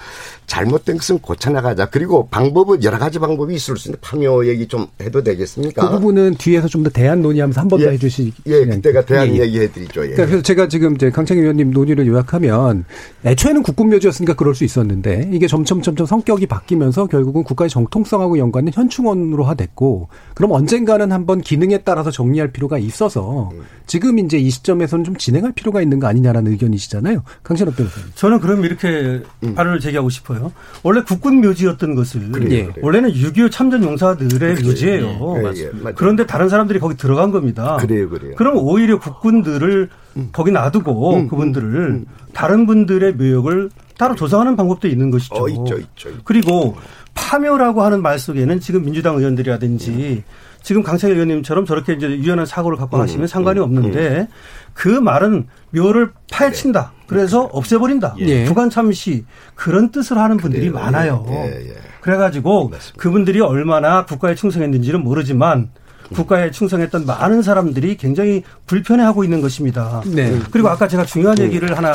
잘못된 것은 고쳐나가자. 그리고 방법은 여러 가지 방법이 있을 수 있는데 파묘 얘기 좀 해도 되겠습니까? 그 부분은 뒤에서 좀 더 대안 논의하면서 한 번더 예. 해주시. 예, 그때가 대안 예. 얘기해드리죠. 예. 그러니까 그래서 제가 지금 이제 강창희 의원님 논의를 요약하면 애초에는 국군묘지였으니까 그럴 수 있었는데 이게 점점 점점 성격이 바뀌면서 결국은 국가의 정통성하고 연관된 현충원으로화 됐고 그럼 언젠가는 한번 기능에 따라서 정리할 필요가 있어서 음. 지금 이제 이 시점에서는 좀 진행할 필요가 있는 거 아니냐라는 의견이시잖아요. 강신업 변호사님. 저는 그럼 이렇게 음. 발언을 제기하고 싶어요. 원래 국군 묘지였던 것을 그래, 그래. 원래는 6.25 참전 용사들의 그래, 묘지예요. 예, 예, 그런데 다른 사람들이 거기 들어간 겁니다. 그래요, 그래요. 그럼 오히려 국군들을 음. 거기 놔두고 음, 그분들을 음, 다른 분들의 묘역을 따로 조성하는 방법도 있는 것이죠. 어, 있죠, 있죠, 있죠. 그리고 파묘라고 하는 말 속에는 지금 민주당 의원들이라든지 지금 강창일 의원님처럼 저렇게 이제 유연한 사고를 갖고 음, 하시면 상관이 음, 없는데 음. 그 말은 묘를 파헤친다. 그래서 없애버린다. 예. 주관 참시 그런 뜻을 하는 분들이 그래요. 많아요. 예, 예. 그래가지고 맞습니다. 그분들이 얼마나 국가에 충성했는지는 모르지만 국가에 충성했던 많은 사람들이 굉장히 불편해하고 있는 것입니다. 네. 그리고 아까 제가 중요한 얘기를 하나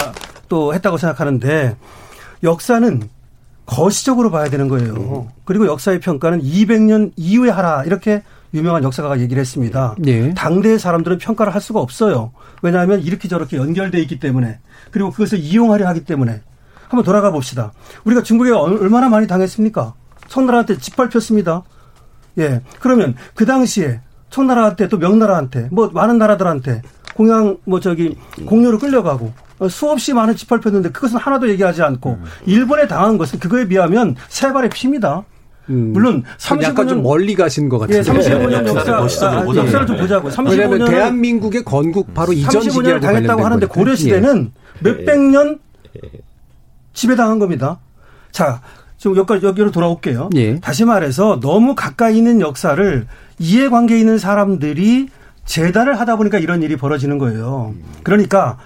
또 했다고 생각하는데 역사는 거시적으로 봐야 되는 거예요. 그리고 역사의 평가는 200년 이후에 하라 이렇게 유명한 역사가가 얘기를 했습니다. 네. 당대의 사람들은 평가를 할 수가 없어요. 왜냐하면 이렇게 저렇게 연결돼 있기 때문에 그리고 그것을 이용하려 하기 때문에 한번 돌아가 봅시다. 우리가 중국에 얼마나 많이 당했습니까? 청나라한테 짓밟혔습니다. 예. 그러면 그 당시에 청나라한테 또 명나라한테 뭐 많은 나라들한테 공양 뭐 저기 공료로 끌려가고 수없이 많은 짓밟혔는데 그것은 하나도 얘기하지 않고 음. 일본에 당한 것은 그거에 비하면 세 발의 피입니다. 음. 물론 35년 약간 좀 멀리 가신 것 같아요. 예, 35년 역사 아, 역사를 좀 보자고. 35년 대한민국의 건국 바로 이전 35년을 당했다고 하는데 고려 시대는 예. 몇백 년 지배당한 겁니다. 자, 지금 여기까지 여기로 돌아올게요. 예. 다시 말해서 너무 가까이 있는 역사를 이해관계 있는 사람들이 재단을 하다 보니까 이런 일이 벌어지는 거예요. 그러니까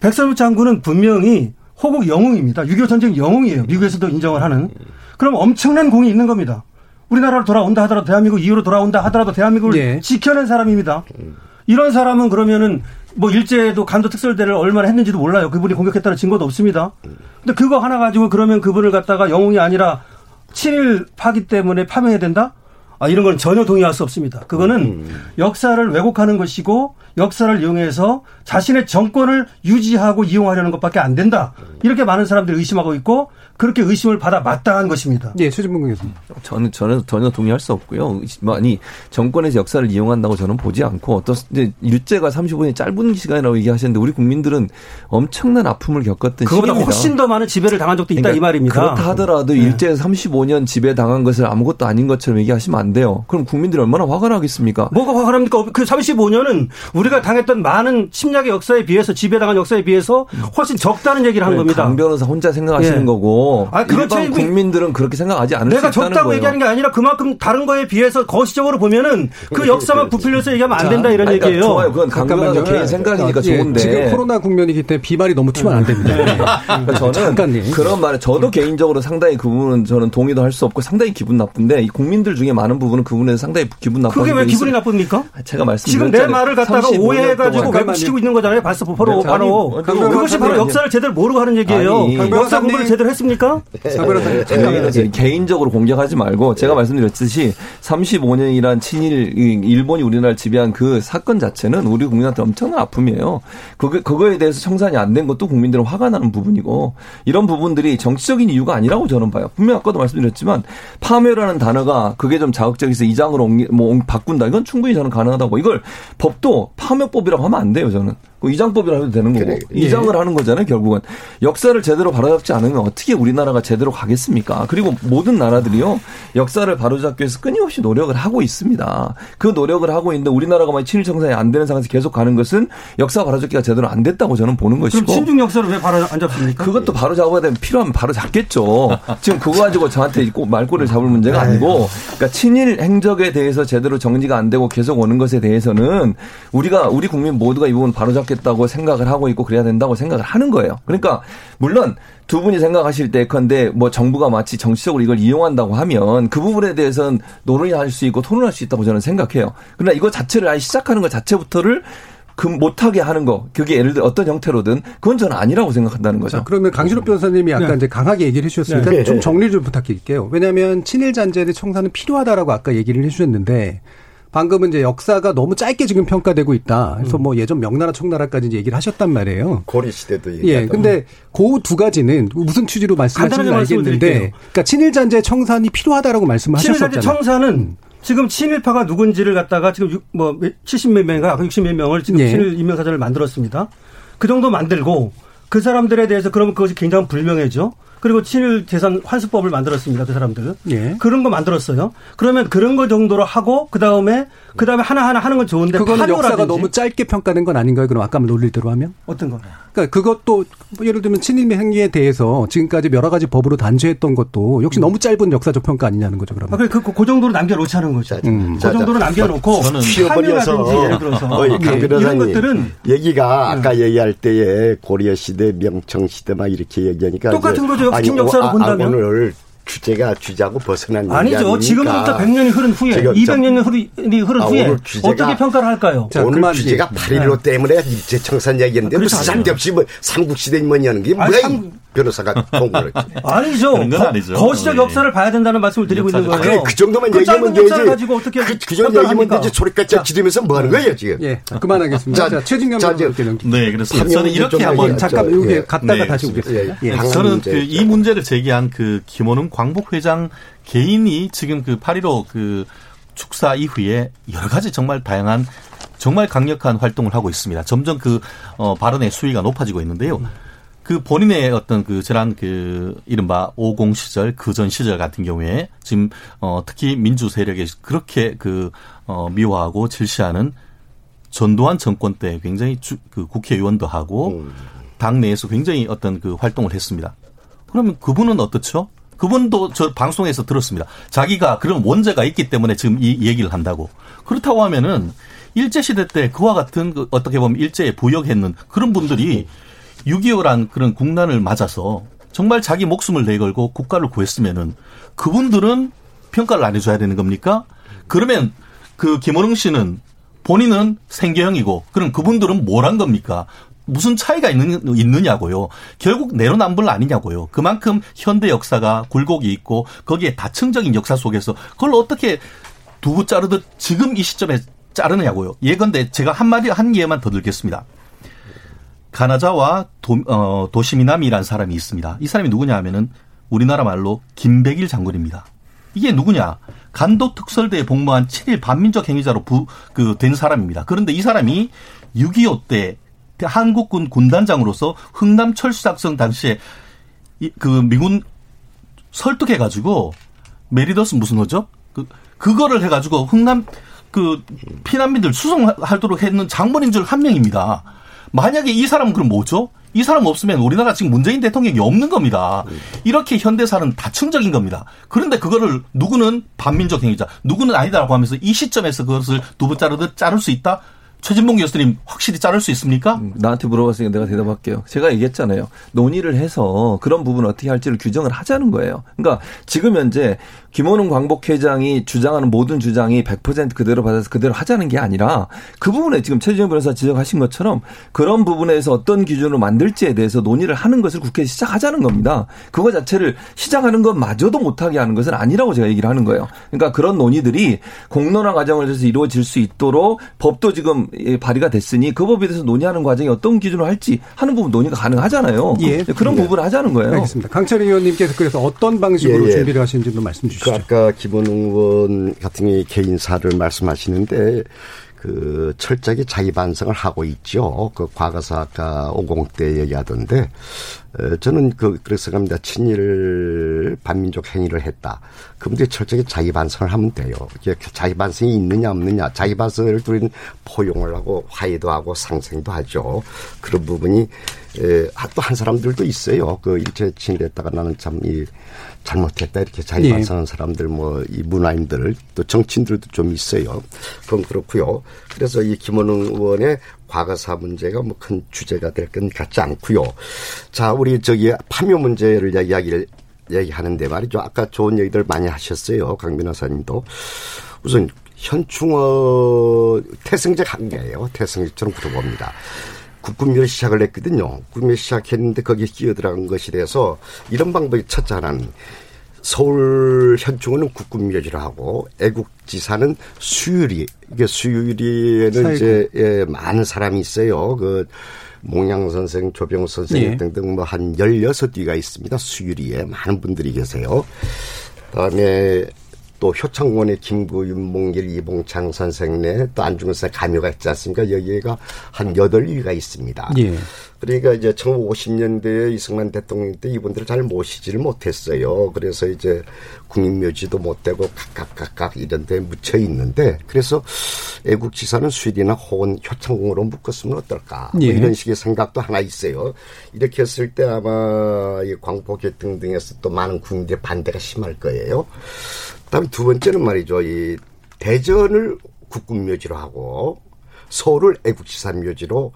백설무 장군은 분명히 호국 영웅입니다. 6.25 전쟁 영웅이에요. 미국에서도 인정을 하는. 그럼 엄청난 공이 있는 겁니다. 우리나라로 돌아온다 하더라도 대한민국 이후로 돌아온다 하더라도 대한민국을 예. 지켜낸 사람입니다. 이런 사람은 그러면은 뭐 일제에도 간도 특설대를 얼마나 했는지도 몰라요. 그분이 공격했다는 증거도 없습니다. 근데 그거 하나 가지고 그러면 그분을 갖다가 영웅이 아니라 친일 파기 때문에 파명해야 된다? 아, 이런 건 전혀 동의할 수 없습니다. 그거는 음. 역사를 왜곡하는 것이고 역사를 이용해서 자신의 정권을 유지하고 이용하려는 것밖에 안 된다. 이렇게 많은 사람들이 의심하고 있고 그렇게 의심을 받아 마땅한 것입니다. 네, 최진봉 교수님. 저는 저는 전혀 동의할 수 없고요. 아니 정권에서 역사를 이용한다고 저는 보지 않고 어떤 이제 일제가 35년이 짧은 시간이라고 얘기하셨는데 우리 국민들은 엄청난 아픔을 겪었던 그보다 시기입니다. 훨씬 더 많은 지배를 당한 적도 있다 그러니까 이 말입니다. 그렇다 하더라도 네. 일제 35년 지배 당한 것을 아무것도 아닌 것처럼 얘기하시면 안 돼요. 그럼 국민들이 얼마나 화가 나겠습니까? 뭐가 화가 납니까? 그 35년은 우리가 당했던 많은 침략의 역사에 비해서 지배당한 역사에 비해서 훨씬 적다는 얘기를 한 겁니다. 강 변호사 혼자 생각하시는 예. 거고 아, 일반 국민들은 그렇게 생각하지 않을 내가 적다고 거예요. 얘기하는 게 아니라 그만큼 다른 거에 비해서 거시적으로 보면은 그 역사만 부풀려서 얘기하면 안 된다 이런 얘기예요. 좋아요. 그건 강 변호사 개인 생각이니까 예, 좋은데 지금 코로나 국면이기 때문에 비말이 너무 튀면 안 됩니다. 네. 그러니까 저는 잠깐님. 그런 말에 저도 개인적으로 상당히 그 부분은 저는 동의도 할 수 없고 상당히 기분 나쁜데 이 국민들 중에 많은 부분은 그 부분에 상당히 기분 나빠. 그게 왜 기분이 나쁩니까? 제가 말씀 지금 내 말을 갖다가 오해해가지고 왜곡시키고 있는 거잖아요. 벌써 바로 네, 바로 그것이 바로 역사를 제대로 모르고 하는 얘기예요. 아니, 역사 공부를 제대로 했습니까? 네. 개인적으로 공격하지 말고 제가 말씀드렸듯이 35년이란 친일 일본이 우리나라를 지배한 그 사건 자체는 우리 국민한테 엄청난 아픔이에요. 그거 그거에 대해서 청산이 안 된 것도 국민들은 화가 나는 부분이고 이런 부분들이 정치적인 이유가 아니라고 저는 봐요. 분명 아까도 말씀드렸지만 파묘라는 단어가 그게 좀 자극적이서 이 장으로 옮기, 뭐 바꾼다. 이건 충분히 저는 가능하다고. 이걸 법도 파묘법이라고 하면 안 돼요. 저는. 그 이장법이라 해도 되는 거고 그래. 이장을 예. 하는 거잖아요 결국은 역사를 제대로 바로잡지 않으면 어떻게 우리나라가 제대로 가겠습니까? 그리고 모든 나라들이요 역사를 바로잡기 위해서 끊임없이 노력을 하고 있습니다. 그 노력을 하고 있는데 우리나라가 만약 친일 청산이 안 되는 상황에서 계속 가는 것은 역사 바로잡기가 제대로 안 됐다고 저는 보는 것이고. 그럼 친중 역사를 왜 바로 안 잡습니까? 그것도 바로 잡아야 되면 필요하면 바로 잡겠죠. 지금 그거 가지고 저한테 꼭 말꼬리를 잡을 문제가 네. 아니고. 그러니까 친일 행적에 대해서 제대로 정리가 안 되고 계속 오는 것에 대해서는 우리가 우리 국민 모두가 이 부분 바로잡게 좋겠다고 생각을 하고 있고 그래야 된다고 생각을 하는 거예요. 그러니까 물론 두 분이 생각하실 때 컨대 뭐 정부가 마치 정치적으로 이걸 이용한다고 하면 그 부분에 대해서는 논의할 수 있고 토론할 수 있다고 저는 생각해요. 그러나 이거 자체를 아예 시작하는 것 자체부터를 그 못하게 하는 거, 그게 예를 들어 어떤 형태로든 그건 저는 아니라고 생각한다는 거죠. 자, 그러면 강신욱 변호사님이 아까 네. 이제 강하게 얘기를 해주셨으니까 네. 좀 정리 좀 부탁드릴게요. 왜냐하면 친일 잔재의 청산은 필요하다라고 아까 얘기를 해주셨는데 방금은 이제 역사가 너무 짧게 지금 평가되고 있다. 그래서 음. 뭐 예전 명나라 청나라까지 이제 얘기를 하셨단 말이에요. 고리 시대도 예. 근데 그 두 가지는 무슨 취지로 말씀하시는지 알겠는데, 그러니까 친일 잔재 청산이 필요하다라고 말씀하셨잖아요. 친일 잔재 청산은 음. 지금 친일파가 누군지를 갖다가 지금 뭐 70몇 명인가 60몇 명을 지금 예. 친일 인명사전을 만들었습니다. 그 정도 만들고 그 사람들에 대해서 그러면 그것이 굉장히 불명예죠. 그리고 친일 재산 환수법을 만들었습니다. 그 사람들. 예. 그런 거 만들었어요. 그러면 그런 거 정도로 하고 그다음에 그다음에 하나하나 하는 건 좋은데 그거는 역사가 너무 짧게 평가된 건 아닌가요? 그럼 아까 논리대로 하면? 어떤 거? 그러니까 그것도 예를 들면 친일 행위에 대해서 지금까지 여러 가지 법으로 단죄했던 것도 역시 음. 너무 짧은 역사적 평가 아니냐는 거죠. 그러면. 아, 그, 그, 그 정도로 남겨 놓자는 거죠. 음. 그 정도로 남겨 놓고 피어버려서 예를 들어서 어, 강 예, 이런 것들은 얘기가 아까 음. 얘기할 때에 고려 시대, 명청 시대 막 이렇게 얘기하니까 똑같은 거죠. 아니, 역사로 아, 본다면. 아, 오늘 주제가 주자고 벗어난 아니죠. 지금부터 100년이 흐른 후에, 200년이 흐른, 흐른 아, 후에 어떻게 평가를 할까요? 자, 오늘 주제가 8.15 때문에 일제청산 얘기했는데 그렇죠. 무슨 상관없이 뭐 삼국시대 뭐냐는 게 뭐야? 참... 변호사가 공부를 했지. 아니죠. 아니죠. 거시적 네. 역사를 봐야 된다는 말씀을 드리고 있는 거예요. 그래, 그 정도만 그 얘기하면 되지. 가지고 어떻게 그, 그 정도 얘기하면 되지. 소리까지 지르면서 뭐 하는 거예요, 지금. 예, 그만하겠습니다. 자, 최진경 자, 자, 네, 그렇습니다. 저는 이렇게 한번 잠깐 여기 예. 갔다가 네, 다시 오겠습니다. 예. 예. 저는 그 이 문제를 제기한 그 김원웅 광복 회장 개인이 지금 그 8.15 그 축사 이후에 여러 가지 정말 다양한 정말 강력한 활동을 하고 있습니다. 점점 그 어, 발언의 수위가 높아지고 있는데요. 그 본인의 어떤 그 지난 그 이른바 50 시절 그 전 시절 같은 경우에 지금 어 특히 민주 세력에 그렇게 그어 미워하고 질시하는 전두환 정권 때 굉장히 주, 그 국회의원도 하고 음. 당 내에서 굉장히 어떤 그 활동을 했습니다. 그러면 그분은 어떻죠? 그분도 저 방송에서 들었습니다. 자기가 그런 원죄가 있기 때문에 지금 이 얘기를 한다고. 그렇다고 하면은 일제 시대 때 그와 같은 그 어떻게 보면 일제에 부역했는 그런 분들이 6.25란 그런 국난을 맞아서 정말 자기 목숨을 내걸고 국가를 구했으면은 그분들은 평가를 안 해줘야 되는 겁니까? 그러면 그 김원웅 씨는 본인은 생계형이고 그럼 그분들은 뭘 한 겁니까? 무슨 차이가 있는, 있느냐고요. 결국 내로남불 아니냐고요. 그만큼 현대 역사가 굴곡이 있고 거기에 다층적인 역사 속에서 그걸 어떻게 두부 자르듯 지금 이 시점에 자르느냐고요. 예컨대 제가 한 마디 한 예만 더 들겠습니다. 가나자와 도, 어, 도시미남이라는 사람이 있습니다. 이 사람이 누구냐 하면은 우리나라 말로 김백일 장군입니다. 이게 누구냐? 간도 특설대에 복무한 7일 반민족 행위자로 부, 그, 된 사람입니다. 그런데 이 사람이 6.25 때 한국군 군단장으로서 흥남 철수작전 당시에 이, 그 미군 설득해가지고 메리더스 무슨 호죠? 그, 그거를 해가지고 흥남 그 피난민들 수송하도록 했는 장본인 줄 한 명입니다. 만약에 이 사람은 그럼 뭐죠? 이 사람 없으면 우리나라 지금 문재인 대통령이 없는 겁니다. 이렇게 현대사는 다층적인 겁니다. 그런데 그거를 누구는 반민족 행위자, 누구는 아니다라고 하면서 이 시점에서 그것을 두부 자르듯 자를 수 있다? 최진봉 교수님 확실히 자를 수 있습니까? 음, 나한테 물어봤으니까 내가 대답할게요. 제가 얘기했잖아요. 논의를 해서 그런 부분 어떻게 할지를 규정을 하자는 거예요. 그러니까 지금 현재 김원웅 광복회장이 주장하는 모든 주장이 100% 그대로 받아서 그대로 하자는 게 아니라 그 부분에 지금 최지영 변호사 지적하신 것처럼 그런 부분에서 어떤 기준으로 만들지에 대해서 논의를 하는 것을 국회에 시작하자는 겁니다. 그거 자체를 시작하는 것마저도 못하게 하는 것은 아니라고 제가 얘기를 하는 거예요. 그러니까 그런 논의들이 공론화 과정을 통해서 이루어질 수 있도록 법도 지금 발의가 됐으니 그 법에 대해서 논의하는 과정이 어떤 기준으로 할지 하는 부분 논의가 가능하잖아요. 예. 그런 예. 부분을 하자는 거예요. 알겠습니다. 강철희 의원님께서 그래서 어떤 방식으로 예, 예. 준비를 하시는지도 말씀 주시죠. 그 아까 김원웅 의원 같은 경우 개인사를 말씀하시는데 그 철저하게 자기 반성을 하고 있죠. 그 과거사 아까 50대 얘기하던데 저는 그 그래서 갑니다. 친일 반민족 행위를 했다. 그분들이 철저하게 자기 반성을 하면 돼요. 자기 반성이 있느냐 없느냐. 자기 반성을 우리는 포용을 하고 화해도 하고 상생도 하죠. 그런 부분이 또 한 사람들도 있어요. 그 일제 친일했다가 나는 참 이 잘못했다 이렇게 자기 반성하는 예. 사람들 뭐 이 문화인들 또 정치인들도 좀 있어요. 그건 그렇고요. 그래서 이 김원웅 의원의 과거사 문제가 뭐 큰 주제가 될 건 같지 않고요. 자, 우리 저기 파묘 문제를 이야기를 얘기하는데 말이죠. 아까 좋은 얘기들 많이 하셨어요. 강 변호사님도. 우선 현충어 태생적 한계예요. 태생적처럼 들어봅니다. 국군묘 시작을 했거든요. 국군묘 시작했는데 거기에 끼어들어간 것이 돼서 이런 방법이 첫째 하나는 서울 현충원은 국군묘지를 하고 애국지사는 수유리 이게 수유리에는 사이고. 이제 예, 많은 사람이 있어요. 그 몽양 선생, 조병 선생 예. 등등 뭐한 열여섯 뒤가 있습니다. 수유리에 많은 분들이 계세요. 그다음에 또 효창원의 김구, 윤봉길, 이봉창 선생네 또 안중근 가묘가 있지 않습니까? 여기가 한 여덟 위가 있습니다. 예. 그러니까 이제 1950년대에 이승만 대통령 때 이분들을 잘 모시지를 못했어요. 그래서 이제 국민묘지도 못 되고 각각 각각 이런 데 묻혀 있는데 그래서 애국지사는 수일이나 혹은 효창궁으로 묶었으면 어떨까 뭐 예. 뭐 이런 식의 생각도 하나 있어요. 이렇게 했을 때 아마 이 광복회 등등에서 또 많은 국민들의 반대가 심할 거예요. 그다음에 두 번째는 말이죠. 이 대전을 국군묘지로 하고 서울을 애국지사 묘지로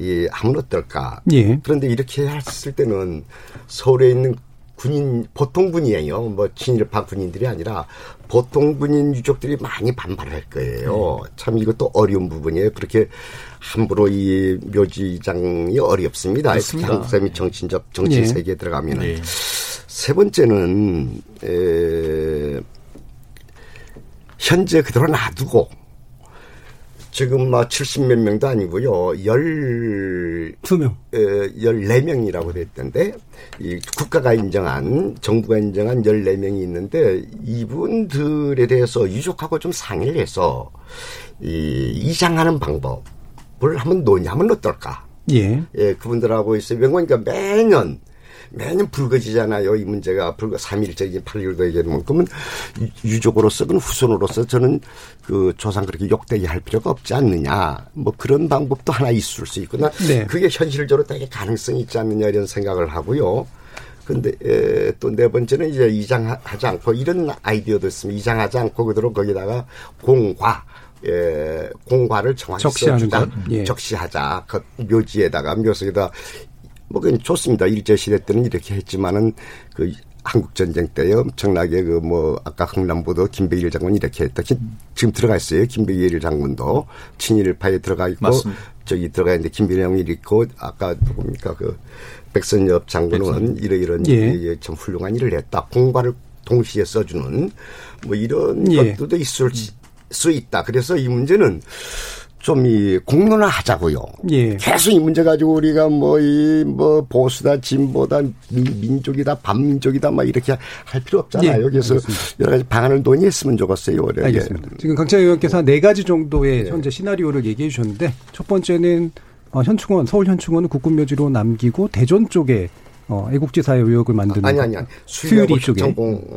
이 하면 어떨까? 예. 그런데 이렇게 했을 때는 서울에 있는 군인 보통 군이에요. 뭐 친일파 군인들이 아니라 보통 군인 유족들이 많이 반발할 거예요. 네. 참 이것도 어려운 부분이에요. 그렇게 함부로 이 묘지장이 어렵습니다. 한국 사람이 정치적 정치 네. 세계에 들어가면은 네. 세 번째는 에 현재 그대로 놔두고 지금 막 70몇 명도 아니고요. 열, 명 에, 14명이라고 됐던데, 이 국가가 인정한, 정부가 인정한 14명이 있는데, 이분들에 대해서 유족하고 좀 상의를 해서, 이, 이장하는 방법을 한번 논의하면 어떨까? 예. 예, 그분들하고 있어요. 그러니까 매년, 매년 불거지잖아요. 이 문제가 불거 3일째, 8일도 얘기하면 그러면 유족으로서 그 후손으로서 저는 그 조상 그렇게 욕되게 할 필요가 없지 않느냐. 뭐 그런 방법도 하나 있을 수 있구나. 네. 그게 현실적으로 되게 가능성이 있지 않느냐 이런 생각을 하고요. 근데 또 네 번째는 이제 이장하지 않고 이런 아이디어도 있으면 이장하지 않고 그대로 거기다가 공과 예, 공과를 정확히 적시하자, 예. 적시하자. 그 묘지에다가 묘석에다 뭐 그건 좋습니다. 일제 시대 때는 이렇게 했지만은 그 한국 전쟁 때에 엄청나게 그 뭐 아까 흥남보도 김백일 장군 이렇게 했다. 지금 들어가 있어요. 김백일 장군도 친일 파에 들어가 있고 맞습니다. 저기 들어가 있는데 장군이 있고 아까 누굽니까 그 백선엽 장군은 이러이런 예. 참 훌륭한 일을 했다. 공과를 동시에 써주는 뭐 이런 예. 것들도 있을 수 있다. 그래서 이 문제는 좀 이 공론화 하자고요. 예. 계속 이 문제 가지고 우리가 뭐이뭐 보수다 진보다 민족이다 반민족이다 막 이렇게 할 필요 없잖아요. 예. 그래서 알겠습니다. 여러 가지 방안을 논의했으면 좋겠어요. 올해. 알겠습니다. 지금 강창 의원께서 네 가지 정도의 네. 현재 시나리오를 얘기해 주셨는데 첫 번째는 어, 현충원 서울 현충원은 국군묘지로 남기고 대전 쪽에 어, 애국지사의 의혹을 만드는 아니 아니 아니 수유리 쪽에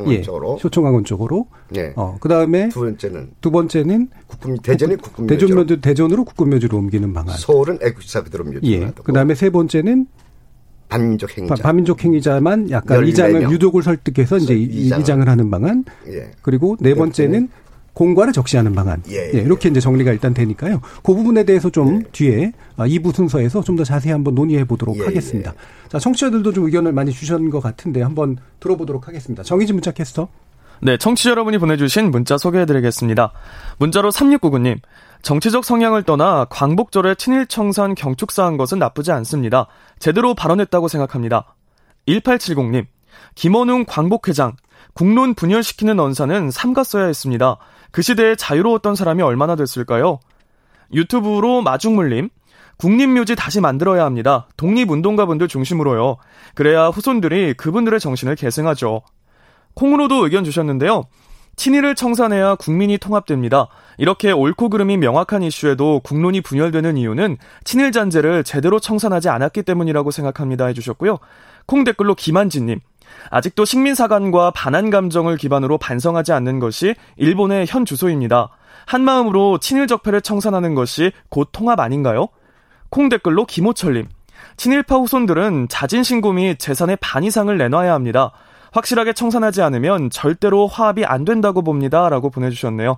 예, 쪽으로 효청학원 쪽으로 예. 어 그다음에 두 번째는 두 번째는 국군 대전이 국군 대전묘주 대전으로 국군묘주로 옮기는 방안 서울은 애국지사 그대로 묘주 예. 그다음에 세 번째는 반민족 행위자. 반민족 행위자만 약간 이장을 유족을 설득해서 이제 이장을, 이장을 하는 방안. 예. 그리고 네 번째는 공과를 적시하는 방안. 예, 예, 예, 이렇게 이제 정리가 일단 되니까요. 그 부분에 대해서 좀 예. 뒤에 2부 아, 순서에서 좀 더 자세히 한번 논의해 보도록 예, 하겠습니다. 자, 청취자들도 좀 의견을 많이 주셨는 것 같은데 한번 들어보도록 하겠습니다. 정희진 문자 캐스터. 네, 청취자 여러분이 보내주신 문자 소개해드리겠습니다. 문자로 3699님. 정치적 성향을 떠나 광복절에 친일 청산 경축사한 것은 나쁘지 않습니다. 제대로 발언했다고 생각합니다. 1870님. 김원웅 광복회장. 국론 분열시키는 언사는 삼갔어야 했습니다. 그 시대에 자유로웠던 사람이 얼마나 됐을까요? 유튜브로 마중물님. 국립묘지 다시 만들어야 합니다. 독립운동가분들 중심으로요. 그래야 후손들이 그분들의 정신을 계승하죠. 콩으로도 의견 주셨는데요. 친일을 청산해야 국민이 통합됩니다. 이렇게 옳고 그름이 명확한 이슈에도 국론이 분열되는 이유는 친일 잔재를 제대로 청산하지 않았기 때문이라고 생각합니다 해주셨고요. 콩 댓글로 김한진님. 아직도 식민사관과 반한 감정을 기반으로 반성하지 않는 것이 일본의 현 주소입니다. 한마음으로 친일 적폐를 청산하는 것이 곧 통합 아닌가요? 콩 댓글로 김호철님. 친일파 후손들은 자진신고 및 재산의 반 이상을 내놔야 합니다. 확실하게 청산하지 않으면 절대로 화합이 안 된다고 봅니다. 라고 보내주셨네요.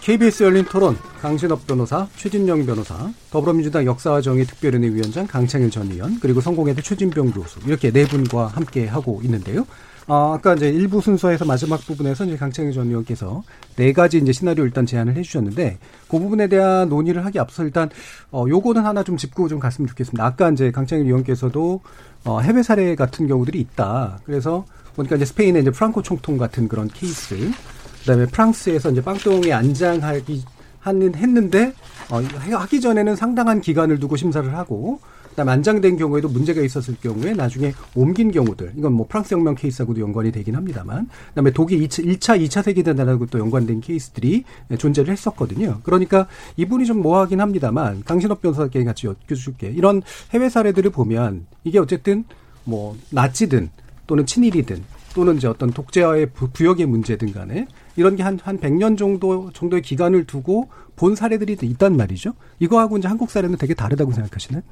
KBS 열린 토론 강신업 변호사, 최진영 변호사, 더불어민주당 역사와 정의 특별위원회 위원장 강창일 전 의원, 그리고 성공회대 최진병 교수 이렇게 네 분과 함께 하고 있는데요. 아, 아까 이제 일부 순서에서 마지막 부분에서 이제 강창일 전 의원께서 네 가지 이제 시나리오 일단 제안을 해주셨는데 그 부분에 대한 논의를 하기 앞서 일단 어 요거는 하나 좀 짚고 좀 갔으면 좋겠습니다. 아까 이제 강창일 의원께서도 어 해외 사례 같은 경우들이 있다. 그래서 보니까 이제 스페인의 이제 프랑코 총통 같은 그런 케이스, 그다음에 프랑스에서 이제 빵동에 안장하기 하는 했는데 어, 하기 전에는 상당한 기간을 두고 심사를 하고 그다음에 안장된 경우에도 문제가 있었을 경우에 나중에 옮긴 경우들 이건 뭐 프랑스 혁명 케이스하고도 연관이 되긴 합니다만 그다음에 독일 2차, 1차 2차 세계대전하고 또 연관된 케이스들이 존재를 했었거든요. 그러니까 이분이 좀 모호하긴 합니다만 강신업 변호사께 같이 여쭤줄게 이런 해외 사례들을 보면 이게 어쨌든 뭐 나치든 또는 친일이든 또는 이제 어떤 독재와의 부역의 문제든 간에 이런 게 한, 한 100년 정도, 정도의 기간을 두고 본 사례들이 있단 말이죠. 이거하고 이제 한국 사례는 되게 다르다고 생각하시나요?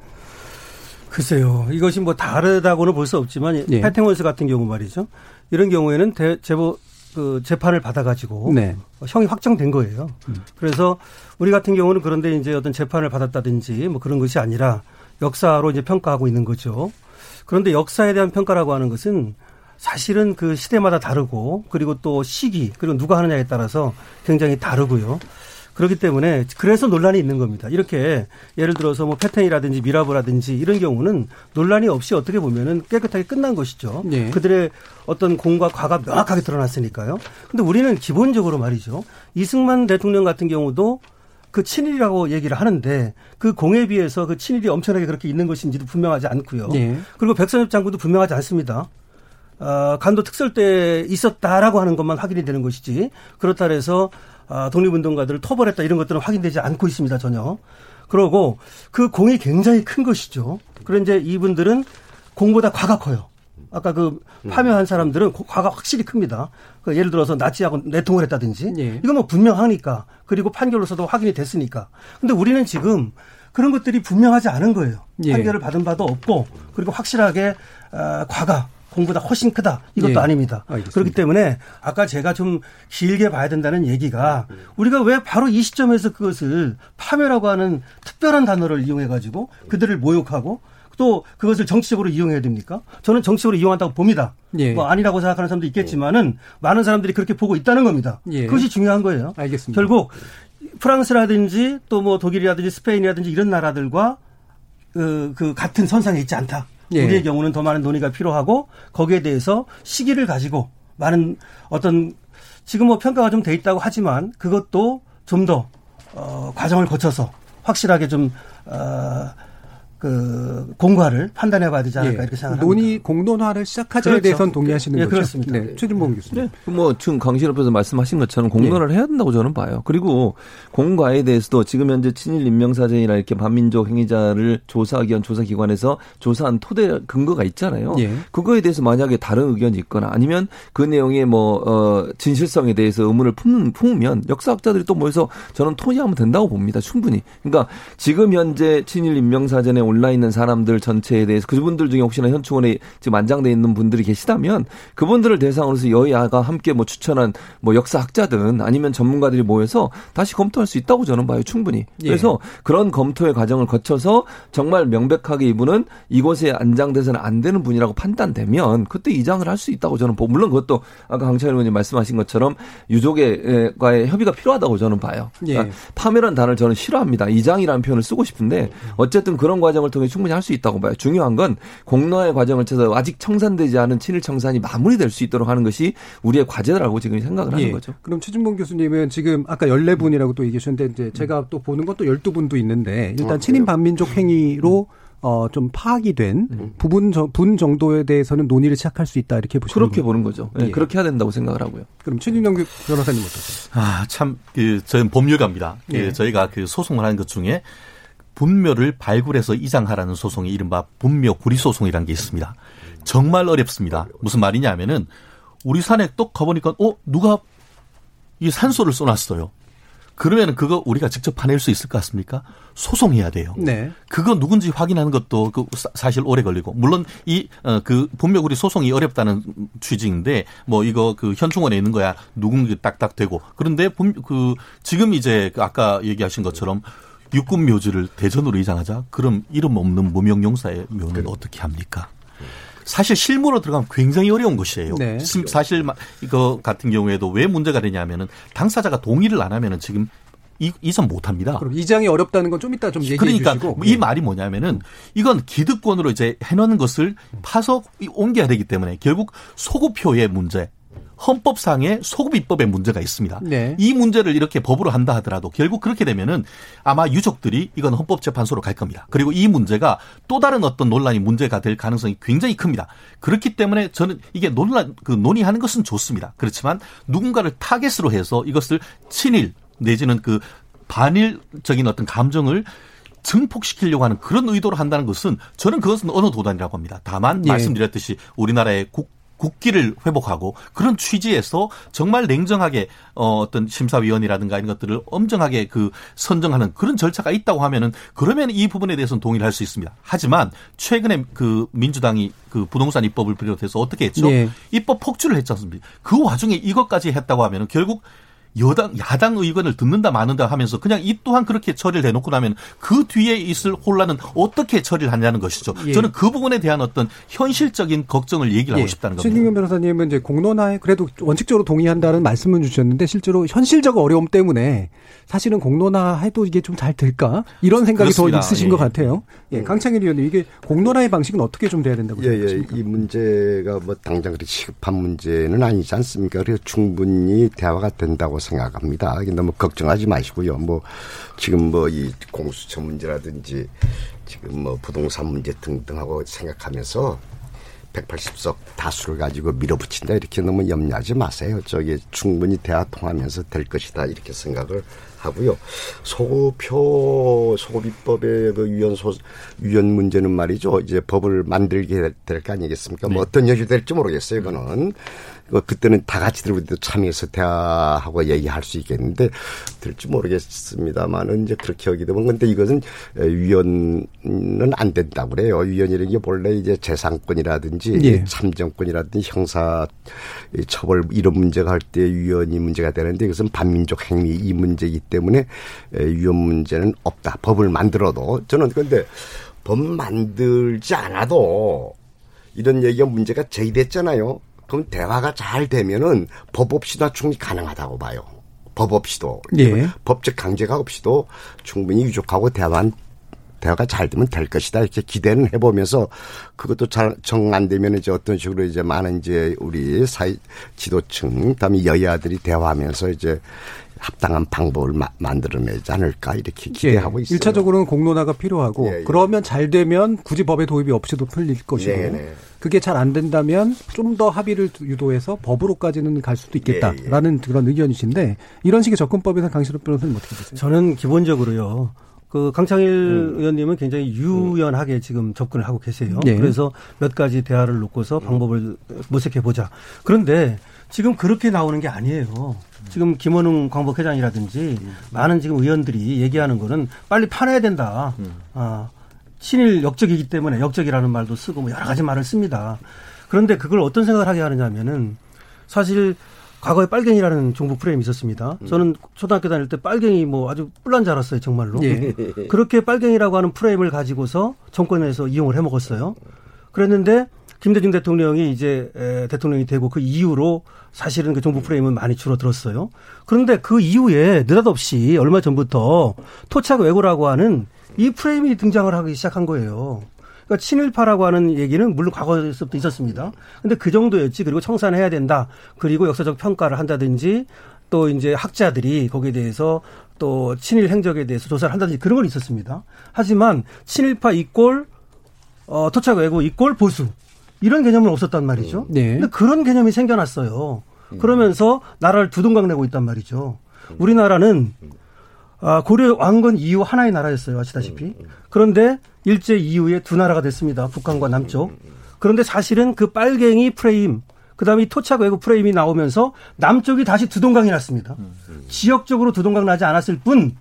글쎄요. 이것이 뭐 다르다고는 볼 수 없지만 예. 패탱원스 같은 경우 말이죠. 이런 경우에는 대, 제보 그 재판을 받아가지고 네. 형이 확정된 거예요. 음. 그래서 우리 같은 경우는 그런데 이제 어떤 재판을 받았다든지 뭐 그런 것이 아니라 역사로 이제 평가하고 있는 거죠. 그런데 역사에 대한 평가라고 하는 것은 사실은 그 시대마다 다르고 그리고 또 시기 그리고 누가 하느냐에 따라서 굉장히 다르고요. 그렇기 때문에 그래서 논란이 있는 겁니다. 이렇게 예를 들어서 뭐 패턴이라든지 미라브라든지 이런 경우는 논란이 없이 어떻게 보면은 깨끗하게 끝난 것이죠. 네. 그들의 어떤 공과 과가 명확하게 드러났으니까요. 근데 우리는 기본적으로 말이죠. 이승만 대통령 같은 경우도 그 친일이라고 얘기를 하는데 그 공에 비해서 그 친일이 엄청나게 그렇게 있는 것인지도 분명하지 않고요. 네. 그리고 백선엽 장군도 분명하지 않습니다. 어, 간도 특설 때 있었다라고 하는 것만 확인이 되는 것이지 그렇다 해서 어, 독립운동가들을 토벌했다 이런 것들은 확인되지 않고 있습니다 전혀. 그러고 그 공이 굉장히 큰 것이죠. 그런데 이분들은 공보다 과가 커요. 아까 그 파묘한 사람들은 과가 확실히 큽니다. 그 예를 들어서 나치하고 내통을 했다든지 예. 이건 뭐 분명하니까 그리고 판결로서도 확인이 됐으니까. 근데 우리는 지금 그런 것들이 분명하지 않은 거예요. 예. 판결을 받은 바도 없고 그리고 확실하게 어, 과가 공보다 훨씬 크다. 이것도 예. 아닙니다. 알겠습니다. 그렇기 때문에 아까 제가 좀 길게 봐야 된다는 얘기가 우리가 왜 바로 이 시점에서 그것을 파멸하고 하는 특별한 단어를 이용해 가지고 그들을 모욕하고 또 그것을 정치적으로 이용해야 됩니까? 저는 정치적으로 이용한다고 봅니다. 예. 뭐 아니라고 생각하는 사람도 있겠지만은 많은 사람들이 그렇게 보고 있다는 겁니다. 예. 그것이 중요한 거예요. 알겠습니다. 결국 프랑스라든지 또 뭐 독일이라든지 스페인이라든지 이런 나라들과 그, 그 같은 선상에 있지 않다. 예. 우리의 경우는 더 많은 논의가 필요하고 거기에 대해서 시기를 가지고 많은 어떤 지금 뭐 평가가 좀 돼 있다고 하지만 그것도 좀더 어, 과정을 거쳐서 확실하게 좀 어, 그 공과를 판단해 봐야 되지 않을까 예. 이렇게 생각합니다. 논의 공론화를 시작하자에 그렇죠. 대해서는 동의하시는 예, 거죠? 그렇습니다. 네. 최진봉 교수님. 네. 뭐 지금 강신업에서 말씀하신 것처럼 공론화를 예. 해야 된다고 저는 봐요. 그리고 공과에 대해서도 지금 현재 친일 인명사전이나 이렇게 반민족 행위자를 조사하기 위한 조사기관에서 조사한 토대 근거가 있잖아요. 예. 그거에 대해서 만약에 다른 의견이 있거나 아니면 그 내용의 뭐 어, 진실성에 대해서 의문을 품는, 품으면 역사학자들이 또 모여서 저는 토의하면 된다고 봅니다. 충분히. 그러니까 지금 현재 친일 인명사전에 올라 있는 사람들 전체에 대해서 그분들 중에 혹시나 현충원에 지금 안장돼 있는 분들이 계시다면 그분들을 대상으로서 여야가 함께 뭐 추천한 뭐 역사학자든 아니면 전문가들이 모여서 다시 검토할 수 있다고 저는 봐요 충분히. 예. 그래서 예. 그런 검토의 과정을 거쳐서 정말 명백하게 이분은 이곳에 안장돼서는 안 되는 분이라고 판단되면 그때 이장을 할 수 있다고 저는 보고 물론 그것도 아까 강찬 의원님 말씀하신 것처럼 유족과의 협의가 필요하다고 저는 봐요. 그러니까 예. 파멸한 단어를 저는 싫어합니다. 이장이라는 표현을 쓰고 싶은데 어쨌든 그런 과정 과정을 통해 충분히 할 수 있다고 봐요. 중요한 건 공론화의 과정을 쳐서 아직 청산되지 않은 친일 청산이 마무리될 수 있도록 하는 것이 우리의 과제라고 지금 생각을 하는 예. 거죠. 그럼 최준봉 교수님은 지금 아까 14분이라고 또 얘기하셨는데 이제 제가 또 보는 것도 12분도 있는데 일단 어, 친인 반민족 행위로 음. 어, 좀 파악이 된 음. 부분 저, 분 정도에 대해서는 논의를 시작할 수 있다 이렇게 보시는 그렇게 보는 거죠. 네, 예. 그렇게 해야 된다고 생각을 하고요. 그럼 최진영 변호사님 어떠세요? 아, 참, 그, 저는 법률가입니다. 그 예. 그 저희가 그 소송을 하는 것 중에 분묘를 발굴해서 이장하라는 소송이 이른바 분묘 구리 소송이라는 게 있습니다. 정말 어렵습니다. 무슨 말이냐 하면은 우리 산에 또 가보니까 어 누가 이 산소를 쏘놨어요. 그러면 그거 우리가 직접 파낼 수 있을 것 같습니까? 소송해야 돼요. 네. 그거 누군지 확인하는 것도 그 사실 오래 걸리고 물론 이그 어, 분묘구리 소송이 어렵다는 취지인데 뭐 이거 그 현충원에 있는 거야 누군지 딱딱 되고 그런데 그 지금 이제 그 아까 얘기하신 것처럼 육군 묘지를 대전으로 이장하자? 그럼 이름 없는 무명 용사의 묘는 그래. 어떻게 합니까? 사실 실무로 들어가면 굉장히 어려운 것이에요. 네. 사실 이거 같은 경우에도 왜 문제가 되냐면은 당사자가 동의를 안 하면은 지금 이, 이전 못 합니다. 그럼 이장이 어렵다는 건 좀 이따 좀 얘기해 그러니까 주시고. 이 네. 말이 뭐냐면은 이건 기득권으로 이제 해놓은 것을 파서 옮겨야 되기 때문에 결국 소구표의 문제, 헌법상의 소급 입법에 문제가 있습니다. 네. 이 문제를 이렇게 법으로 한다 하더라도 결국 그렇게 되면은 아마 유족들이 이건 헌법재판소로 갈 겁니다. 그리고 이 문제가 또 다른 어떤 논란이 문제가 될 가능성이 굉장히 큽니다. 그렇기 때문에 저는 이게 논란 그 논의하는 것은 좋습니다. 그렇지만 누군가를 타겟으로 해서 이것을 친일 내지는 그 반일적인 어떤 감정을 증폭시키려고 하는 그런 의도로 한다는 것은 저는 그것은 어느 도단이라고 합니다. 다만 예. 말씀드렸듯이 우리나라의 국 국기를 회복하고 그런 취지에서 정말 냉정하게 어 어떤 심사위원이라든가 이런 것들을 엄정하게 그 선정하는 그런 절차가 있다고 하면은 그러면 이 부분에 대해서는 동의를 할 수 있습니다. 하지만 최근에 그 민주당이 그 부동산 입법을 비롯해서 어떻게 했죠? 네. 입법 폭주를 했지 않습니까? 그 와중에 이것까지 했다고 하면은 결국 여당 야당 의견을 듣는다 마는다 하면서 그냥 이 또한 그렇게 처리를 해놓고 나면 그 뒤에 있을 혼란은 어떻게 처리를 하냐는 것이죠. 예. 저는 그 부분에 대한 어떤 현실적인 걱정을 얘기를 예. 하고 싶다는 겁니다. 신경현 변호사님은 이제 공론화에 그래도 원칙적으로 동의한다는 말씀을 주셨는데 실제로 현실적 어려움 때문에 사실은 공론화해도 이게 좀 잘 될까 이런 생각이 그렇습니다. 더 있으신 예. 것 같아요. 예, 강창일 의원님 이게 공론화의 방식은 어떻게 좀 돼야 된다고 예, 예. 생각하십니까? 이 문제가 뭐 당장 그렇게 시급한 문제는 아니지 않습니까? 그래서 충분히 대화가 된다고 생각합니다. 너무 걱정하지 마시고요. 뭐 지금 뭐 이 공수처 문제라든지 지금 뭐 부동산 문제 등등하고 생각하면서 180석 다수를 가지고 밀어붙인다 이렇게 너무 염려하지 마세요. 저기 충분히 대화 통하면서 될 것이다 이렇게 생각을 하고요. 소급표 소급입법의 그 위헌 소 위헌 문제는 말이죠. 이제 법을 만들게 될 거 아니겠습니까? 뭐 네. 뭐 어떤 여지 될지 모르겠어요. 이거는 그 그때는 다 같이 들고 참여해서 대화하고 얘기할 수 있겠는데 될지 모르겠습니다만은 이제 그렇게 하게 되면 근데 이것은 위헌은 안 된다고 그래요. 위헌이라는 게 본래 이제 재산권이라든지 예. 참정권이라든지 형사 처벌 이런 문제가 할 때 위헌이 문제가 되는데 이것은 반민족 행위 이 문제이기 때문에 위헌 문제는 없다. 법을 만들어도 저는 근데 법 만들지 않아도 이런 얘기가 문제가 제기됐잖아요. 그럼 대화가 잘 되면은 법 없이도 충분히 가능하다고 봐요. 법 없이도 예. 법적 강제가 없이도 충분히 유족하고 대화한 대화가 잘 되면 될 것이다 이렇게 기대는 해보면서 그것도 잘정안 되면 이제 어떤 식으로 이제 많은 이제 우리 사회 지도층 그다음에 여야들이 대화하면서 이제 합당한 방법을 마, 만들어내지 않을까 이렇게 기대하고 예, 있어요. 일차적으로는 공론화가 필요하고 예, 예. 그러면 잘 되면 굳이 법의 도입이 없이도 풀릴 것이고 네, 네. 그게 잘 안 된다면 좀 더 합의를 유도해서 법으로까지는 갈 수도 있겠다라는 예, 예. 그런 의견이신데 이런 식의 접근법에 대해서 강신호 변호사님 어떻게 보세요? 저는 기본적으로요. 그 강창일 음. 의원님은 굉장히 유연하게 음. 지금 접근을 하고 계세요. 네. 그래서 몇 가지 대화를 놓고서 방법을 모색해 보자. 그런데 지금 그렇게 나오는 게 아니에요. 지금 김원웅 광복회장이라든지 음. 많은 지금 의원들이 얘기하는 거는 빨리 파내야 된다. 음. 아, 친일 역적이기 때문에 역적이라는 말도 쓰고 뭐 여러 가지 말을 씁니다. 그런데 그걸 어떤 생각을 하게 하느냐면은 사실 과거에 빨갱이라는 종북 프레임이 있었습니다. 음. 저는 초등학교 다닐 때 빨갱이 뭐 아주 뿔난 줄 알았어요, 정말로. 예. 그렇게 빨갱이라고 하는 프레임을 가지고서 정권에서 이용을 해 먹었어요. 그랬는데 김대중 대통령이 이제 대통령이 되고 그 이후로 사실은 그 정부 프레임은 많이 줄어들었어요. 그런데 그 이후에 느닷없이 얼마 전부터 토착 왜고라고 하는 이 프레임이 등장을 하기 시작한 거예요. 그러니까 친일파라고 하는 얘기는 물론 과거에서부터 있었습니다. 근데 그 정도였지. 그리고 청산해야 된다. 그리고 역사적 평가를 한다든지 또 이제 학자들이 거기에 대해서 또 친일 행적에 대해서 조사를 한다든지 그런 건 있었습니다. 하지만 친일파 이꼴 어, 토착 외고 이꼴 보수 이런 개념은 없었단 말이죠. 네. 근데 그런 개념이 생겨났어요. 그러면서 나라를 두둥강 내고 있단 말이죠. 우리나라는 아, 고려 왕건 이후 하나의 나라였어요. 아시다시피. 그런데 일제 이후에 두 나라가 됐습니다. 북한과 남쪽. 그런데 사실은 그 빨갱이 프레임, 그 다음에 이 토착 외국 프레임이 나오면서 남쪽이 다시 두동강이 났습니다. 지역적으로 두동강 나지 않았을 뿐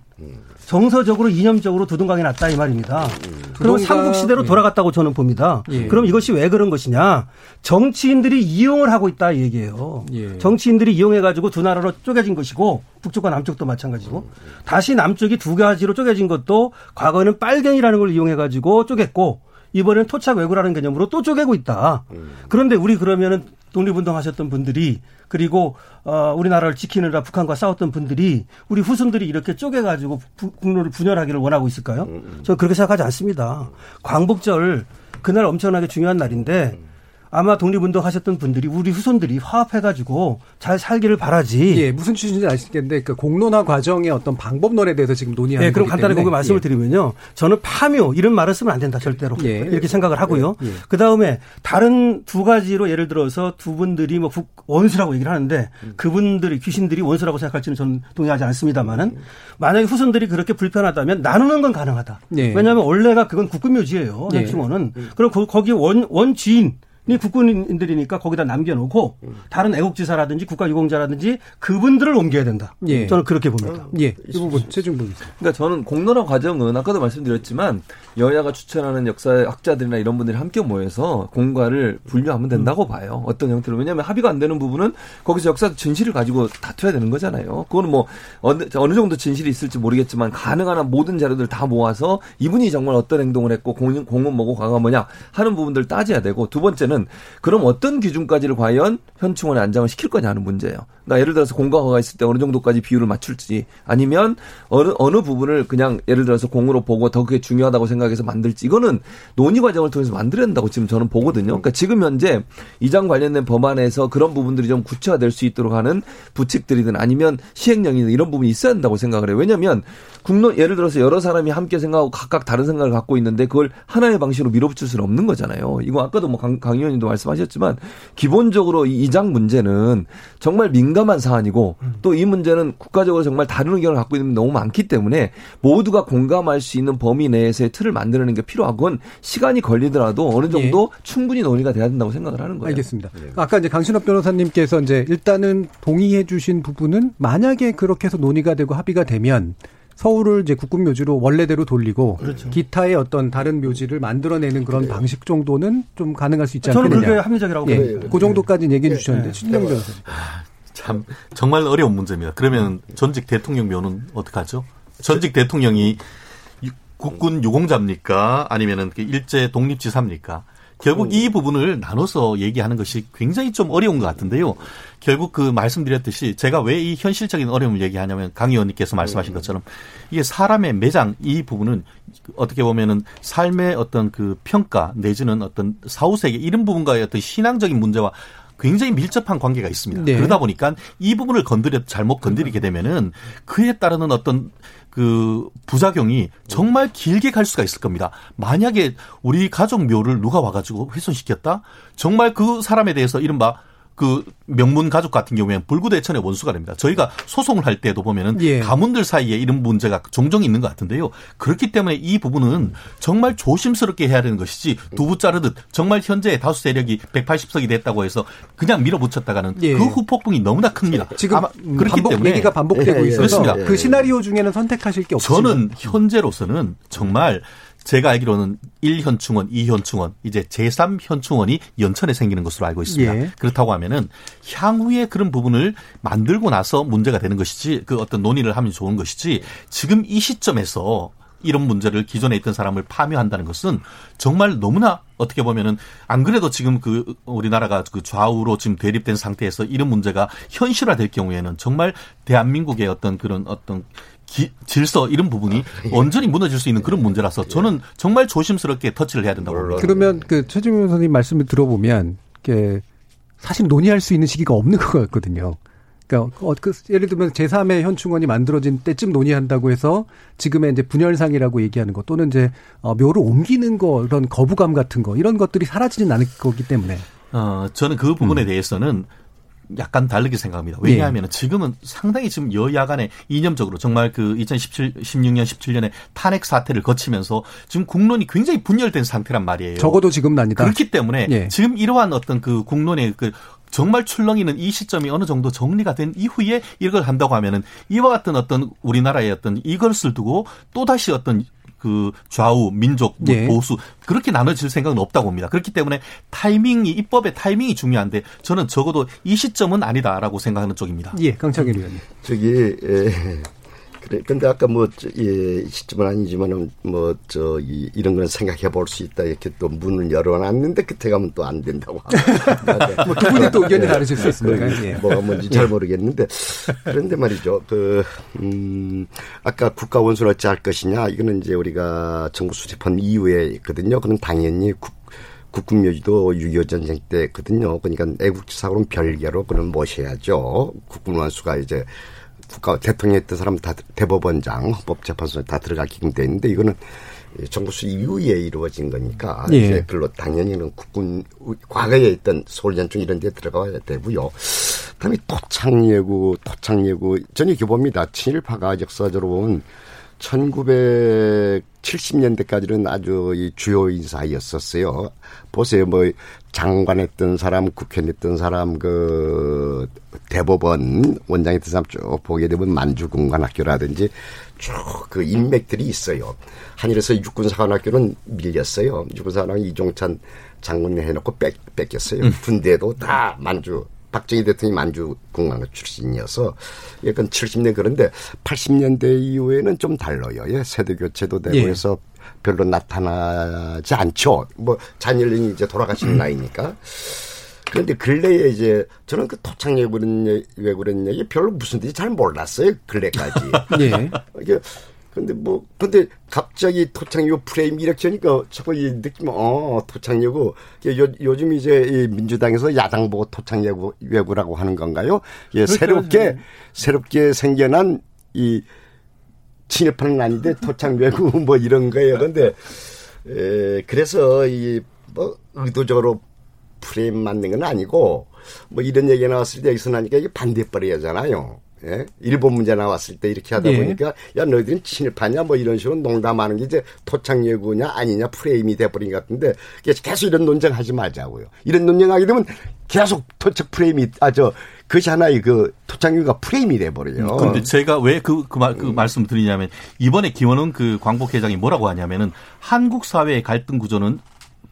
정서적으로 이념적으로 두둥강이 났다 이 말입니다. 음. 그럼 삼국 시대로 예. 돌아갔다고 저는 봅니다. 예. 그럼 이것이 왜 그런 것이냐? 정치인들이 이용을 하고 있다 이 얘기예요. 예. 정치인들이 이용해 가지고 두 나라로 쪼개진 것이고 북쪽과 남쪽도 마찬가지고 다시 남쪽이 두 가지로 쪼개진 것도 과거에는 빨갱이라는 걸 이용해 가지고 쪼갰고 이번에는 토착 왜구라는 개념으로 또 쪼개고 있다. 음. 그런데 우리 그러면은 독립운동하셨던 분들이 그리고 어 우리나라를 지키느라 북한과 싸웠던 분들이 우리 후손들이 이렇게 쪼개 가지고 국로를 분열하기를 원하고 있을까요? 음, 음. 저 그렇게 생각하지 않습니다. 광복절 그날 엄청나게 중요한 날인데 아마 독립운동 하셨던 분들이 우리 후손들이 화합해가지고 잘 살기를 바라지. 예, 무슨 취지인지 아시겠는데 그 공론화 과정의 어떤 방법론에 대해서 지금 논의하는. 예, 그럼 간단히 거기 말씀을 예. 드리면요. 저는 파묘 이런 말을 쓰면 안 된다 절대로 예. 이렇게 생각을 하고요. 예. 예. 그 다음에 다른 두 가지로 예를 들어서 두 분들이 뭐 원수라고 얘기를 하는데 음. 그분들이 귀신들이 원수라고 생각할지는 저는 동의하지 않습니다만은 음. 만약에 후손들이 그렇게 불편하다면 나누는 건 가능하다. 예. 왜냐하면 원래가 그건 국군묘지예요. 현충원은 예. 그럼 거기 원 원주인 이 국군인들이니까 거기다 남겨놓고 다른 애국지사라든지 국가유공자라든지 그분들을 옮겨야 된다. 예. 저는 그렇게 봅니다. 어, 예. 이 부분 최준봉 그러니까 저는 공론화 과정은 아까도 말씀드렸지만 여야가 추천하는 역사학자들이나 이런 분들이 함께 모여서 공과를 분류하면 된다고 음. 봐요. 어떤 형태로 왜냐하면 합의가 안 되는 부분은 거기서 역사 진실을 가지고 다투어야 되는 거잖아요. 그거는 뭐 어느, 어느 정도 진실이 있을지 모르겠지만 가능한 한 모든 자료들 다 모아서 이분이 정말 어떤 행동을 했고 공, 공은 뭐고 과가 뭐냐 하는 부분들 따져야 되고 두 번째는 문제는 그럼 어떤 기준까지를 과연 현충원에 안장을 시킬 거냐 하는 문제예요. 그러니까 예를 들어서 공과가 있을 때 어느 정도까지 비율을 맞출지 아니면 어느 어느 부분을 그냥 예를 들어서 공으로 보고 더 그게 중요하다고 생각해서 만들지 이거는 논의 과정을 통해서 만들어야 된다고 지금 저는 보거든요. 그러니까 지금 현재 이장 관련된 법안에서 그런 부분들이 좀 구체화될 수 있도록 하는 부칙들이든 아니면 시행령이든 이런 부분이 있어야 된다고 생각을 해요. 왜냐하면 국론 예를 들어서 여러 사람이 함께 생각하고 각각 다른 생각을 갖고 있는데 그걸 하나의 방식으로 밀어붙일 수는 없는 거잖아요. 이거 아까도 뭐 강, 강 의원님도 말씀하셨지만 기본적으로 이 이장 문제는 정말 민감한 사안이고 또 이 문제는 국가적으로 정말 다른 의견을 갖고 있는 분 너무 많기 때문에 모두가 공감할 수 있는 범위 내에서의 틀을 만드는 게 필요하고 건 시간이 걸리더라도 어느 정도 예. 충분히 논의가 돼야 된다고 생각을 하는 거예요. 알겠습니다. 네. 아까 이제 강신업 변호사님께서 이제 일단은 동의해 주신 부분은 만약에 그렇게 해서 논의가 되고 합의가 되면 서울을 이제 국군 묘지로 원래대로 돌리고 그렇죠. 기타의 어떤 다른 묘지를 만들어내는 그런 네. 방식 정도는 좀 가능할 수 있지 않겠느냐. 저는 그게 합리적이라고 예. 봅니다. 그 정도까지는 얘기해 네. 주셨는데 네. 변호사님. 아, 참 정말 어려운 문제입니다. 그러면 전직 대통령 묘는 어떡하죠? 전직 대통령이 국군 유공자입니까? 아니면은 그 일제 독립지사입니까? 결국 이 부분을 나눠서 얘기하는 것이 굉장히 좀 어려운 것 같은데요. 결국 그 말씀드렸듯이 제가 왜 이 현실적인 어려움을 얘기하냐면 강 의원님께서 말씀하신 것처럼 이게 사람의 매장 이 부분은 어떻게 보면은 삶의 어떤 그 평가 내지는 어떤 사후세계 이런 부분과의 어떤 신앙적인 문제와 굉장히 밀접한 관계가 있습니다. 네. 그러다 보니까 이 부분을 건드려 잘못 건드리게 되면은 그에 따르는 어떤 그 부작용이 정말 길게 갈 수가 있을 겁니다. 만약에 우리 가족 묘를 누가 와가지고 훼손시켰다? 정말 그 사람에 대해서 이른바 그 명문 가족 같은 경우에는 불구대천의 원수가 됩니다. 저희가 소송을 할 때도 보면은 예. 가문들 사이에 이런 문제가 종종 있는 것 같은데요. 그렇기 때문에 이 부분은 정말 조심스럽게 해야 되는 것이지 두부 자르듯 정말 현재 다수 세력이 180석이 됐다고 해서 그냥 밀어붙였다가는 예. 그 후폭풍이 너무나 큽니다. 지금 아마 그렇기 반복, 때문에 얘기가 반복되고 예, 예, 있어서 그렇습니다. 그 시나리오 중에는 선택하실 게 없습니다. 저는 현재로서는 정말 제가 알기로는 1현충원, 2현충원, 이제 제3현충원이 연천에 생기는 것으로 알고 있습니다. 예. 그렇다고 하면은 향후에 그런 부분을 만들고 나서 문제가 되는 것이지 그 어떤 논의를 하면 좋은 것이지 지금 이 시점에서 이런 문제를 기존에 있던 사람을 파묘한다는 것은 정말 너무나 어떻게 보면은 안 그래도 지금 그 우리나라가 그 좌우로 지금 대립된 상태에서 이런 문제가 현실화될 경우에는 정말 대한민국의 어떤 그런 어떤 기, 질서 이런 부분이 완전히 무너질 수 있는 그런 문제라서 저는 정말 조심스럽게 터치를 해야 된다고 봅니다. 그러면 그 최진명 선생님 말씀을 들어보면 그 사실 논의할 수 있는 시기가 없는 것 같거든요. 그러니까 어, 그 예를 들면 제3의 현충원이 만들어진 때쯤 논의한다고 해서 지금의 이제 분열상이라고 얘기하는 것 또는 이제 어, 묘를 옮기는 거 이런 거부감 같은 거 이런 것들이 사라지진 않을 거기 때문에 어 저는 그 부분에 음. 대해서는 약간 다르게 생각합니다. 왜냐하면 네. 지금은 상당히 지금 여야 간에 이념적으로 정말 그 2017, 16년, 17년에 탄핵 사태를 거치면서 지금 국론이 굉장히 분열된 상태란 말이에요. 적어도 지금은 아니다. 그렇기 때문에 네. 지금 이러한 어떤 그 국론의 그 정말 출렁이는 이 시점이 어느 정도 정리가 된 이후에 이걸 한다고 하면은 이와 같은 어떤 우리나라의 어떤 이것을 두고 또 다시 어떤 그 좌우 민족 뭐 예. 보수 그렇게 나눠질 생각은 없다고 봅니다. 그렇기 때문에 타이밍이 입법의 타이밍이 중요한데 저는 적어도 이 시점은 아니다라고 생각하는 쪽입니다. 예, 강창일 의원님. 저기 에, 그래. 근데 아까 뭐, 예, 시점은 아니지만은 뭐, 저, 이, 이런 건 생각해 볼 수 있다. 이렇게 또 문을 열어놨는데 끝에 가면 또 안 된다고. 뭐두 분이 또 의견이 다르실 수 있습니다. 예. 뭐가 뭔지 잘 모르겠는데. 그런데 말이죠. 그, 음, 아까 국가 원수를 어찌 할 것이냐. 이거는 이제 우리가 정부 수립한 이후에 있거든요. 그는 당연히 국, 국군묘지도 6.25 전쟁 때거든요. 그러니까 애국지사로는 별개로 그는 모셔야죠. 국군 원수가 이제 국가 대통령 했던 사람 다 대법원장 헌법재판소에 다 들어가게끔 돼 있는데 이거는 정부 수 이후에 이루어진 거니까 예. 이제 별로 당연히는 국군 과거에 있던 서울전총 이런 데 들어가야 되고요. 그다음에 토착예구, 토착예구 전혀 교봅니다. 친일파가 역사적으로 보면 1970년대까지는 아주 이 주요 인사였었어요. 보세요. 뭐 장관했던 사람, 국회의원했던 사람, 그 대법원 원장했던 사람 쭉 보게 되면 만주공관학교라든지 쭉 그 인맥들이 있어요. 한일에서 육군사관학교는 밀렸어요. 육군사관학교 이종찬 장군 해놓고 뺏, 뺏겼어요. 음. 군대도 다 만주 박정희 대통령이 만주공항 출신이어서 약간 70년 그런데 80년대 이후에는 좀 달라요. 예, 세대 교체도 되고 예. 해서 별로 나타나지 않죠. 뭐 잔일린이 이제 돌아가시는 음. 나이니까. 그런데 근래에 이제 저는 그 토착 외구는 외구는 얘기 별로 무슨 뜻인지 잘 몰랐어요. 근래까지. 예. 이게 근데 뭐 근데 갑자기 토착유 프레임 이렇게 하니까 자꾸 이 느낌 어 토착유고 요, 요즘 이제 이 민주당에서 야당 보고 토착유구 외구라고 하는 건가요? 예, 그렇죠. 새롭게 네. 새롭게 생겨난 이 친일파는 아닌데 토착 외구 뭐 이런 거예요. 근데 에 그래서 이 뭐 의도적으로 프레임 만든 건 아니고 뭐 이런 얘기가 나왔을 때 여기서 나니까 이게 반대벌이잖아요. 예? 일본 문제 나왔을 때 이렇게 하다 예. 보니까 야 너희들은 친일파냐 뭐 이런 식으로 농담하는 게 이제 토착예구냐 아니냐 프레임이 돼버린 것 같은데 계속 이런 논쟁하지 말자고요. 이런 논쟁하게 되면 계속 토착 프레임이 아 저 그것이 하나의 그 토착예구가 프레임이 돼버려요. 음, 근데 제가 왜그 그, 말, 그 말씀 드리냐면 이번에 김원훈 그 광복 회장이 뭐라고 하냐면은 한국 사회의 갈등 구조는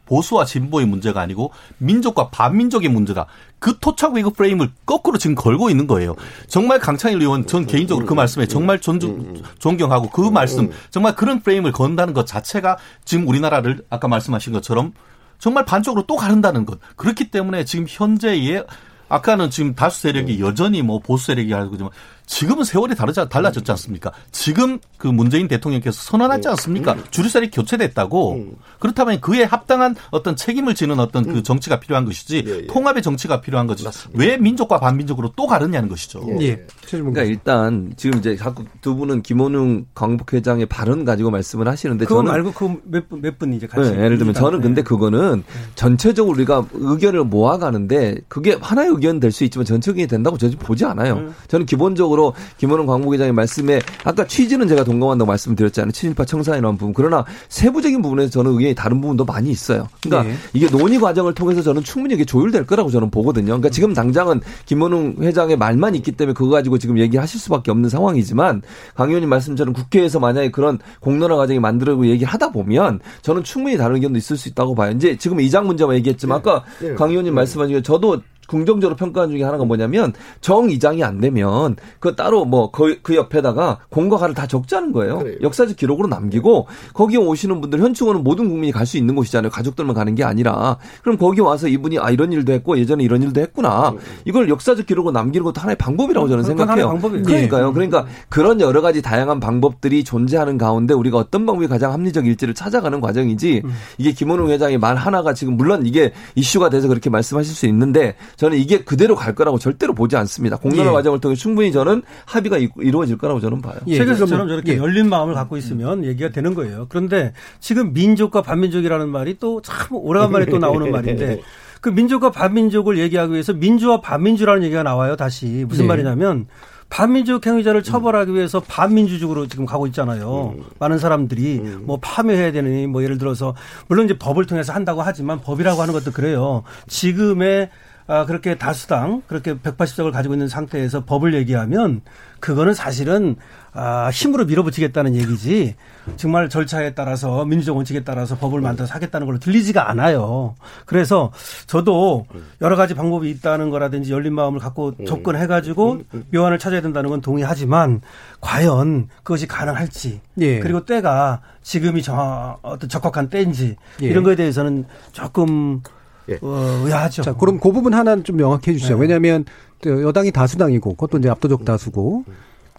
보수와 진보의 문제가 아니고 민족과 반민족의 문제다. 그 토착 외교 프레임을 거꾸로 지금 걸고 있는 거예요. 정말 강창일 의원 전 개인적으로 그 말씀에 정말 존중 존경하고 그 말씀 정말 그런 프레임을 건다는 것 자체가 지금 우리나라를 아까 말씀하신 것처럼 정말 반쪽으로 또 가른다는 것. 그렇기 때문에 지금 현재의 아까는 지금 다수 세력이 여전히 뭐 보수 세력이 하고 그지만 지금은 세월이 다르자 달라졌지 않습니까? 지금 그 문재인 대통령께서 선언하지 않습니까? 음. 주류세력이 교체됐다고. 음. 그렇다면 그에 합당한 어떤 책임을 지는 어떤 그 음. 정치가 필요한 것이지 예, 예. 통합의 정치가 필요한 거지. 맞습니다. 왜 민족과 반민족으로 또 가르냐는 것이죠. 예. 예. 그러니까 일단 지금 이제 자꾸 두 분은 김원웅 광복회장의 발언 가지고 말씀을 하시는데 그거 저는 말고 그몇분 몇 분 이제 같이 네, 예를 들면 저는 근데 그거는 네. 전체적으로 우리가 의견을 모아가는데 그게 하나의 의견 될 수 있지만 전체적이 된다고 저는 보지 않아요. 음. 저는 기본적으로 기본적으로 김원훈 광무기장의 말씀에 아까 취지는 제가 동감한다고 말씀드렸잖아요. 친일파 청산이라는 부분. 그러나 세부적인 부분에서 저는 의견이 다른 부분도 많이 있어요. 그러니까 네. 이게 논의 과정을 통해서 저는 충분히 이게 조율될 거라고 저는 보거든요. 그러니까 지금 당장은 김원웅 회장의 말만 있기 때문에 그거 가지고 지금 얘기하실 수밖에 없는 상황이지만 강 의원님 말씀처럼 국회에서 만약에 그런 공론화 과정이 만들고 얘기를 하다 보면 저는 충분히 다른 의견도 있을 수 있다고 봐요. 이제 지금 이장 문제만 얘기했지만 네. 아까 네. 강 의원님 말씀하신 게 저도 긍정적으로 평가한 중에 하나가 뭐냐면 정 이장이 안 되면 그 따로 뭐그 그 옆에다가 공과 가를 다 적자는 거예요. 그래요. 역사적 기록으로 남기고 거기에 오시는 분들 현충원은 모든 국민이 갈 수 있는 곳이잖아요. 가족들만 가는 게 아니라 그럼 거기 와서 이분이 아 이런 일도 했고 예전에 이런 일도 했구나. 음. 이걸 역사적 기록으로 남기는 것도 하나의 방법이라고 저는 생각해요. 그러니까요. 그러니까 그런 여러 가지 다양한 방법들이 존재하는 가운데 우리가 어떤 방법이 가장 합리적일지를 찾아가는 과정이지 음. 이게 김원웅 회장의 말 하나가 지금 물론 이게 이슈가 돼서 그렇게 말씀하실 수 있는데 저는 이게 그대로 갈 거라고 절대로 보지 않습니다. 공론화 예. 과정을 통해 충분히 저는 합의가 이루어질 거라고 저는 봐요. 예. 세계에서처럼 저렇게 예. 열린 마음을 갖고 있으면 얘기가 되는 거예요. 그런데 지금 민족과 반민족이라는 말이 또 참 오래간만에 또 나오는 말인데 그 민족과 반민족을 얘기하기 위해서 민주와 반민주라는 얘기가 나와요. 다시 무슨 네. 말이냐면 반민족 행위자를 처벌하기 위해서 반민주적으로 지금 가고 있잖아요. 음. 많은 사람들이 음. 뭐 파묘해야 되느니 뭐 예를 들어서 물론 이제 법을 통해서 한다고 하지만 법이라고 하는 것도 그래요. 지금의 아, 그렇게 다수당 그렇게 180석을 가지고 있는 상태에서 법을 얘기하면 그거는 사실은 아, 힘으로 밀어붙이겠다는 얘기지 정말 절차에 따라서 민주적 원칙에 따라서 법을 만들어서 하겠다는 걸로 들리지가 않아요. 그래서 저도 여러 가지 방법이 있다는 거라든지 열린 마음을 갖고 접근해 가지고 묘안을 찾아야 된다는 건 동의하지만 과연 그것이 가능할지 예. 그리고 때가 지금이 저, 어떤 적확한 때인지 예. 이런 거에 대해서는 조금 예. 어, 의아하죠. 자, 그럼 그 부분 하나는 좀 명확해 주시죠. 네. 왜냐하면 여당이 다수당이고 그것도 이제 압도적 다수고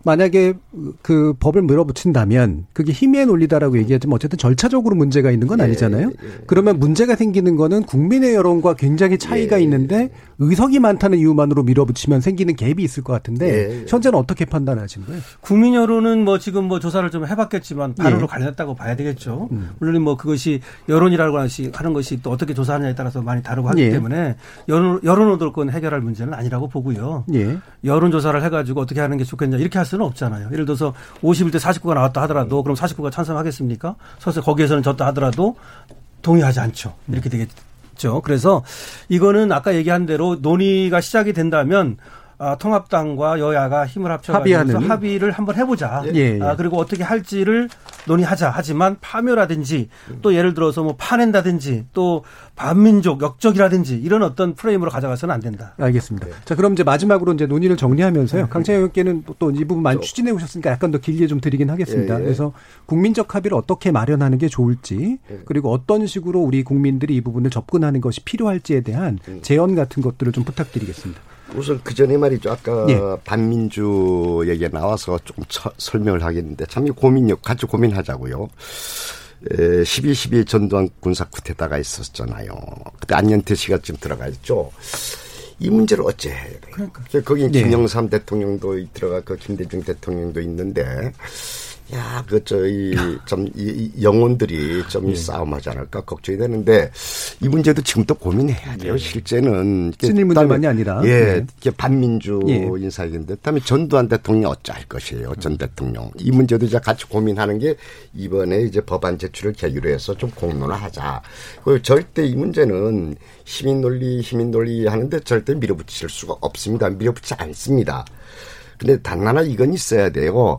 만약에 그 법을 밀어붙인다면 그게 힘의 논리다라고 얘기하지만 어쨌든 절차적으로 문제가 있는 건 예, 아니잖아요. 예, 예. 그러면 문제가 생기는 거는 국민의 여론과 굉장히 차이가 예, 있는데 의석이 많다는 이유만으로 밀어붙이면 생기는 갭이 있을 것 같은데 예, 예. 현재는 어떻게 판단하신 거예요? 국민 여론은 뭐 지금 뭐 조사를 좀 해봤겠지만 반으로 갈렸다고 봐야 되겠죠. 음. 물론 뭐 그것이 여론이라고 하는 것이 또 어떻게 조사하느냐에 따라서 많이 다르고 하기 때문에 여론 여론 얻을 해결할 문제는 아니라고 보고요. 여론 조사를 해가지고 어떻게 하는 게 좋겠냐 이렇게 할 수는 없잖아요. 예를 들어서 51대 49가 나왔다 하더라도 그럼 49가 찬성하겠습니까? 서서 거기에서는 졌다 하더라도 동의하지 않죠. 이렇게 되겠죠. 그래서 이거는 아까 얘기한 대로 논의가 시작이 된다면 아, 통합당과 여야가 힘을 합쳐서 합의를 한번 해보자. 예, 예. 아, 그리고 어떻게 할지를 논의하자. 하지만 파묘라든지 또 예를 들어서 뭐 파낸다든지 또 반민족 역적이라든지 이런 어떤 프레임으로 가져가서는 안 된다. 알겠습니다. 네. 자, 그럼 이제 마지막으로 이제 논의를 정리하면서요. 네. 강창현 의원께는 또 이 부분 많이 추진해 오셨으니까 약간 더 길게 좀 드리긴 하겠습니다. 예, 예. 그래서 국민적 합의를 어떻게 마련하는 게 좋을지 예. 그리고 어떤 식으로 우리 국민들이 이 부분을 접근하는 것이 필요할지에 대한 음. 제언 같은 것들을 좀 부탁드리겠습니다. 우선 그 전에 말이죠. 아까 예. 반민주 얘기가 나와서 조금 처, 설명을 하겠는데 참 고민, 같이 고민하자고요. 에, 12, 12 전두환 군사 쿠데타가 있었잖아요. 그때 안현태 씨가 지금 들어가 있죠. 이 문제를 어째 해야 돼요. 그러니까. 거기 예. 김영삼 대통령도 들어가 그 김대중 대통령도 있는데 야, 그, 저, 이, 좀, 이, 영혼들이 좀 예. 싸움하지 않을까 걱정이 되는데, 이 문제도 지금 또 고민해야 돼요. 예. 실제는. 친일 문제만이 아니라. 예, 이게 반민주 예. 인사이긴데, 그다음에 전두환 대통령 어찌할 것이에요. 전 대통령. 이 문제도 이제 같이 고민하는 게 이번에 이제 법안 제출을 계기로 해서 좀 공론화 하자. 그리고 절대 이 문제는 시민 논리, 시민 논리 하는데 절대 밀어붙일 수가 없습니다. 밀어붙지 않습니다. 근데 단 하나 이건 있어야 돼요.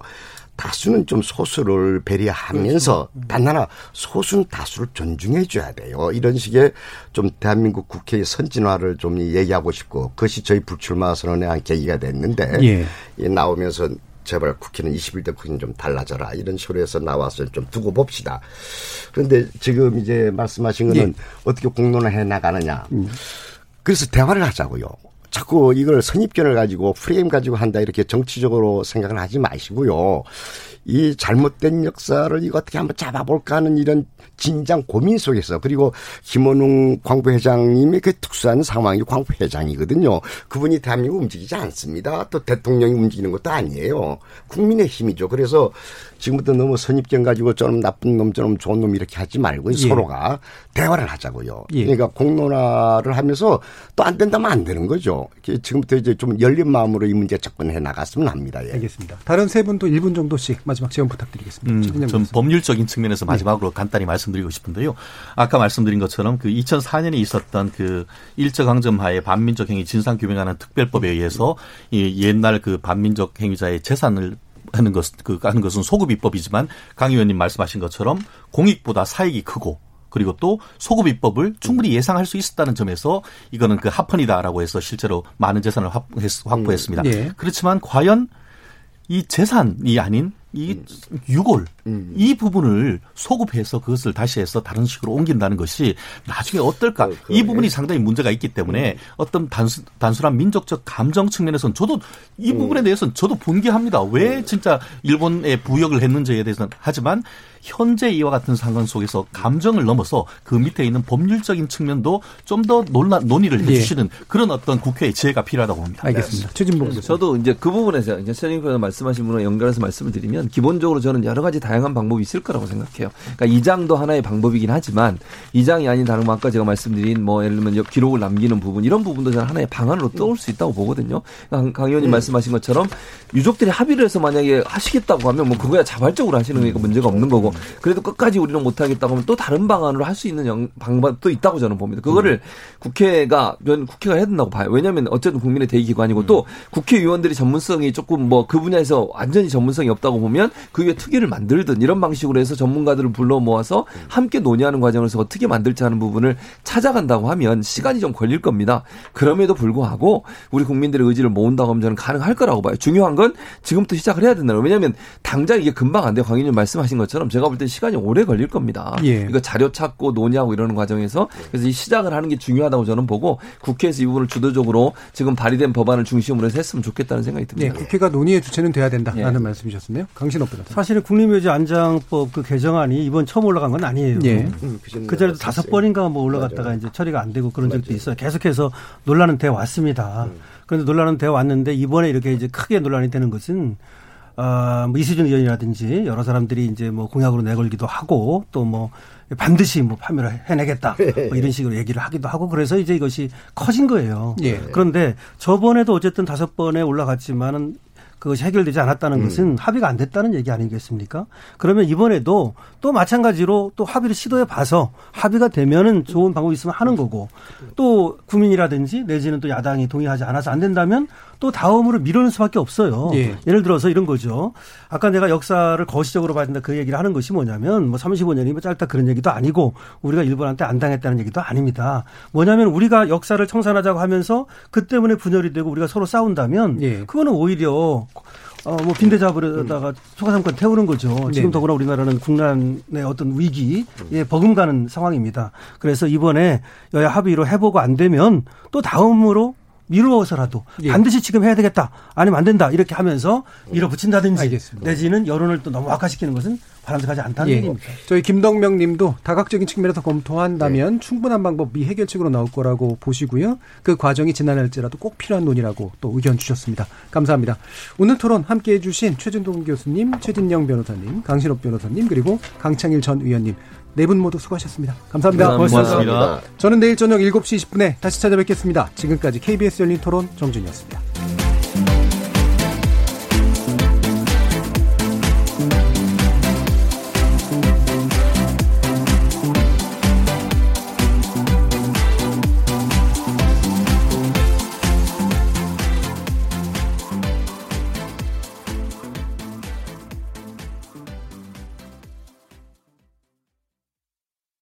다수는 좀 소수를 배려하면서 그렇죠. 단 하나 소수는 다수를 존중해 줘야 돼요. 이런 식의 좀 대한민국 국회의 선진화를 좀 얘기하고 싶고 그것이 저희 불출마 선언의 한 계기가 됐는데 예. 예, 나오면서 제발 국회는 21대 국회는 좀 달라져라 이런 식으로 해서 나와서 좀 두고 봅시다. 그런데 지금 이제 말씀하신 거는 예. 어떻게 공론을 해 나가느냐. 음. 그래서 대화를 하자고요. 자꾸 이걸 선입견을 가지고 프레임 가지고 한다 이렇게 정치적으로 생각을 하지 마시고요. 이 잘못된 역사를 이거 어떻게 한번 잡아볼까 하는 이런 진장 고민 속에서 그리고 김원웅 광부회장님의 그 특수한 상황이 광부회장이거든요. 그분이 대한민국 움직이지 않습니다. 또 대통령이 움직이는 것도 아니에요. 국민의 힘이죠. 그래서 지금부터 너무 선입견 가지고 저놈 나쁜 놈, 저놈 좋은 놈 이렇게 하지 말고 예. 서로가 대화를 하자고요. 예. 그러니까 공론화를 하면서 또 안 된다면 안 되는 거죠. 지금부터 이제 좀 열린 마음으로 이 문제 접근해 나갔으면 합니다. 예. 알겠습니다. 다른 세 분도 1분 정도씩 마지막 제언 부탁드리겠습니다. 음, 좀 법률적인 측면에서 네. 마지막으로 네. 간단히 말씀드리고 싶은데요. 아까 말씀드린 것처럼 그 2004년에 있었던 그 일제강점하에 반민족 행위 진상 규명하는 특별법에 의해서 이 옛날 그 반민족 행위자의 재산을 하는 것, 그, 하는 것은 소급 입법이지만 강 의원님 말씀하신 것처럼 공익보다 사익이 크고 그리고 또 소급 입법을 충분히 예상할 수 있었다는 점에서 이거는 그 합헌이다라고 해서 실제로 많은 재산을 확보했습니다. 음, 예. 그렇지만 과연 이 재산이 아닌 이 유골 음. 이 부분을 소급해서 그것을 다시 해서 다른 식으로 옮긴다는 것이 나중에 어떨까? 그, 이 부분이 상당히 문제가 있기 때문에 음. 어떤 단순, 단순한 민족적 감정 측면에서는 저도 이 음. 부분에 대해서는 저도 분개합니다. 왜 음. 진짜 일본에 부역을 했는지에 대해서는 하지만 현재 이와 같은 상황 속에서 감정을 넘어서 그 밑에 있는 법률적인 측면도 좀 더 논의를 예. 해주시는 예. 그런 어떤 국회의 지혜가 필요하다고 봅니다. 알겠습니다. 최진봉 네. 저도 이제 그 부분에서 이제 선생님께서 말씀하신 부분과 연결해서 말씀을 드리면 기본적으로 저는 여러 가지 다양한 방법이 있을 거라고 생각해요. 그러니까 이장도 하나의 방법이긴 하지만 이장이 아닌 다른 뭐 아까 제가 말씀드린 뭐 예를 들면 기록을 남기는 부분 이런 부분도 저는 하나의 방안으로 떠올 수 있다고 보거든요. 그러니까 강 의원님 네. 말씀하신 것처럼 유족들이 합의를 해서 만약에 하시겠다고 하면 뭐 그거야 자발적으로 하시는 거니까 문제가 없는 거고 그래도 끝까지 우리는 못하겠다고 하면 또 다른 방안으로 할 수 있는 방법도 있다고 저는 봅니다. 그거를 음. 국회가 국회가 해야 된다고 봐요. 왜냐하면 어쨌든 국민의 대의기관이고 음. 또 국회의원들이 전문성이 조금 뭐 그 분야에서 완전히 전문성이 없다고 보면 그 위에 특위를 만들든 이런 방식으로 해서 전문가들을 불러 모아서 음. 함께 논의하는 과정에서 어떻게 만들지 하는 부분을 찾아간다고 하면 시간이 좀 걸릴 겁니다. 그럼에도 불구하고 우리 국민들의 의지를 모은다고 하면 저는 가능할 거라고 봐요. 중요한 건 지금부터 시작을 해야 된다는 거예요. 왜냐하면 당장 이게 금방 안 돼요. 광인님 말씀하신 것처럼 제가 볼 때 시간이 오래 걸릴 겁니다. 예. 이거 자료 찾고 논의하고 이러는 과정에서 그래서 이 시작을 하는 게 중요하다고 저는 보고 국회에서 이 부분을 주도적으로 지금 발의된 법안을 중심으로 해서 했으면 좋겠다는 생각이 듭니다. 예, 국회가 논의의 주체는 돼야 된다라는 예. 말씀이셨네요. 강신업 변호사. 사실은 국립묘지 안장법 그 개정안이 이번 처음 올라간 건 아니에요. 예. 음, 그, 그 전에도 다섯 번인가 뭐 올라갔다가 맞아요. 이제 처리가 안 되고 그런 맞아요. 적도 있어요. 계속해서 논란은 돼 왔습니다. 음. 그런데 논란은 되어 왔는데 이번에 이렇게 이제 크게 논란이 되는 것은 어, 뭐 이수준 의원이라든지 여러 사람들이 이제 뭐 공약으로 내걸기도 하고 또 뭐 반드시 뭐 판매를 해내겠다 뭐 이런 식으로 얘기를 하기도 하고 그래서 이제 이것이 커진 거예요. 예. 그런데 저번에도 어쨌든 다섯 번에 올라갔지만은 그것이 해결되지 않았다는 음. 것은 합의가 안 됐다는 얘기 아니겠습니까? 그러면 이번에도 또 마찬가지로 또 합의를 시도해 봐서 합의가 되면은 좋은 방법이 있으면 하는 거고 또 국민이라든지 내지는 또 야당이 동의하지 않아서 안 된다면 또 다음으로 미루는 수밖에 없어요. 예. 를 들어서 이런 거죠. 아까 내가 역사를 거시적으로 봐야 그 얘기를 하는 것이 뭐냐면 뭐 35년이면 뭐 짧다 그런 얘기도 아니고 우리가 일본한테 안 당했다는 얘기도 아닙니다. 뭐냐면 우리가 역사를 청산하자고 하면서 그 때문에 분열이 되고 우리가 서로 싸운다면 예. 그거는 오히려 어, 뭐 빈대 잡으려다가 초가삼권 태우는 거죠. 지금 네 더구나 우리나라는 국난의 어떤 위기에 버금가는 상황입니다. 그래서 이번에 여야 합의로 해보고 안 되면 또 다음으로 미루어서라도 예. 반드시 지금 해야 되겠다. 아니면 안 된다. 이렇게 하면서 밀어붙인다든지 알겠습니다. 내지는 여론을 또 너무 악화시키는 것은 바람직하지 않다는 예. 얘기입니다. 저희 김덕명 님도 다각적인 측면에서 검토한다면 네. 충분한 방법이 해결책으로 나올 거라고 보시고요. 그 과정이 지난할지라도 꼭 필요한 논의라고 또 의견 주셨습니다. 감사합니다. 오늘 토론 함께 해 주신 최진동 교수님, 최진영 변호사님, 강신업 변호사님, 그리고 강창일 전 의원님. 네 분 모두 수고하셨습니다. 감사합니다. 감사합니다. 고맙습니다. 저는 내일 저녁 7시 20분에 다시 찾아뵙겠습니다. 지금까지 KBS 열린 토론 정준이었습니다.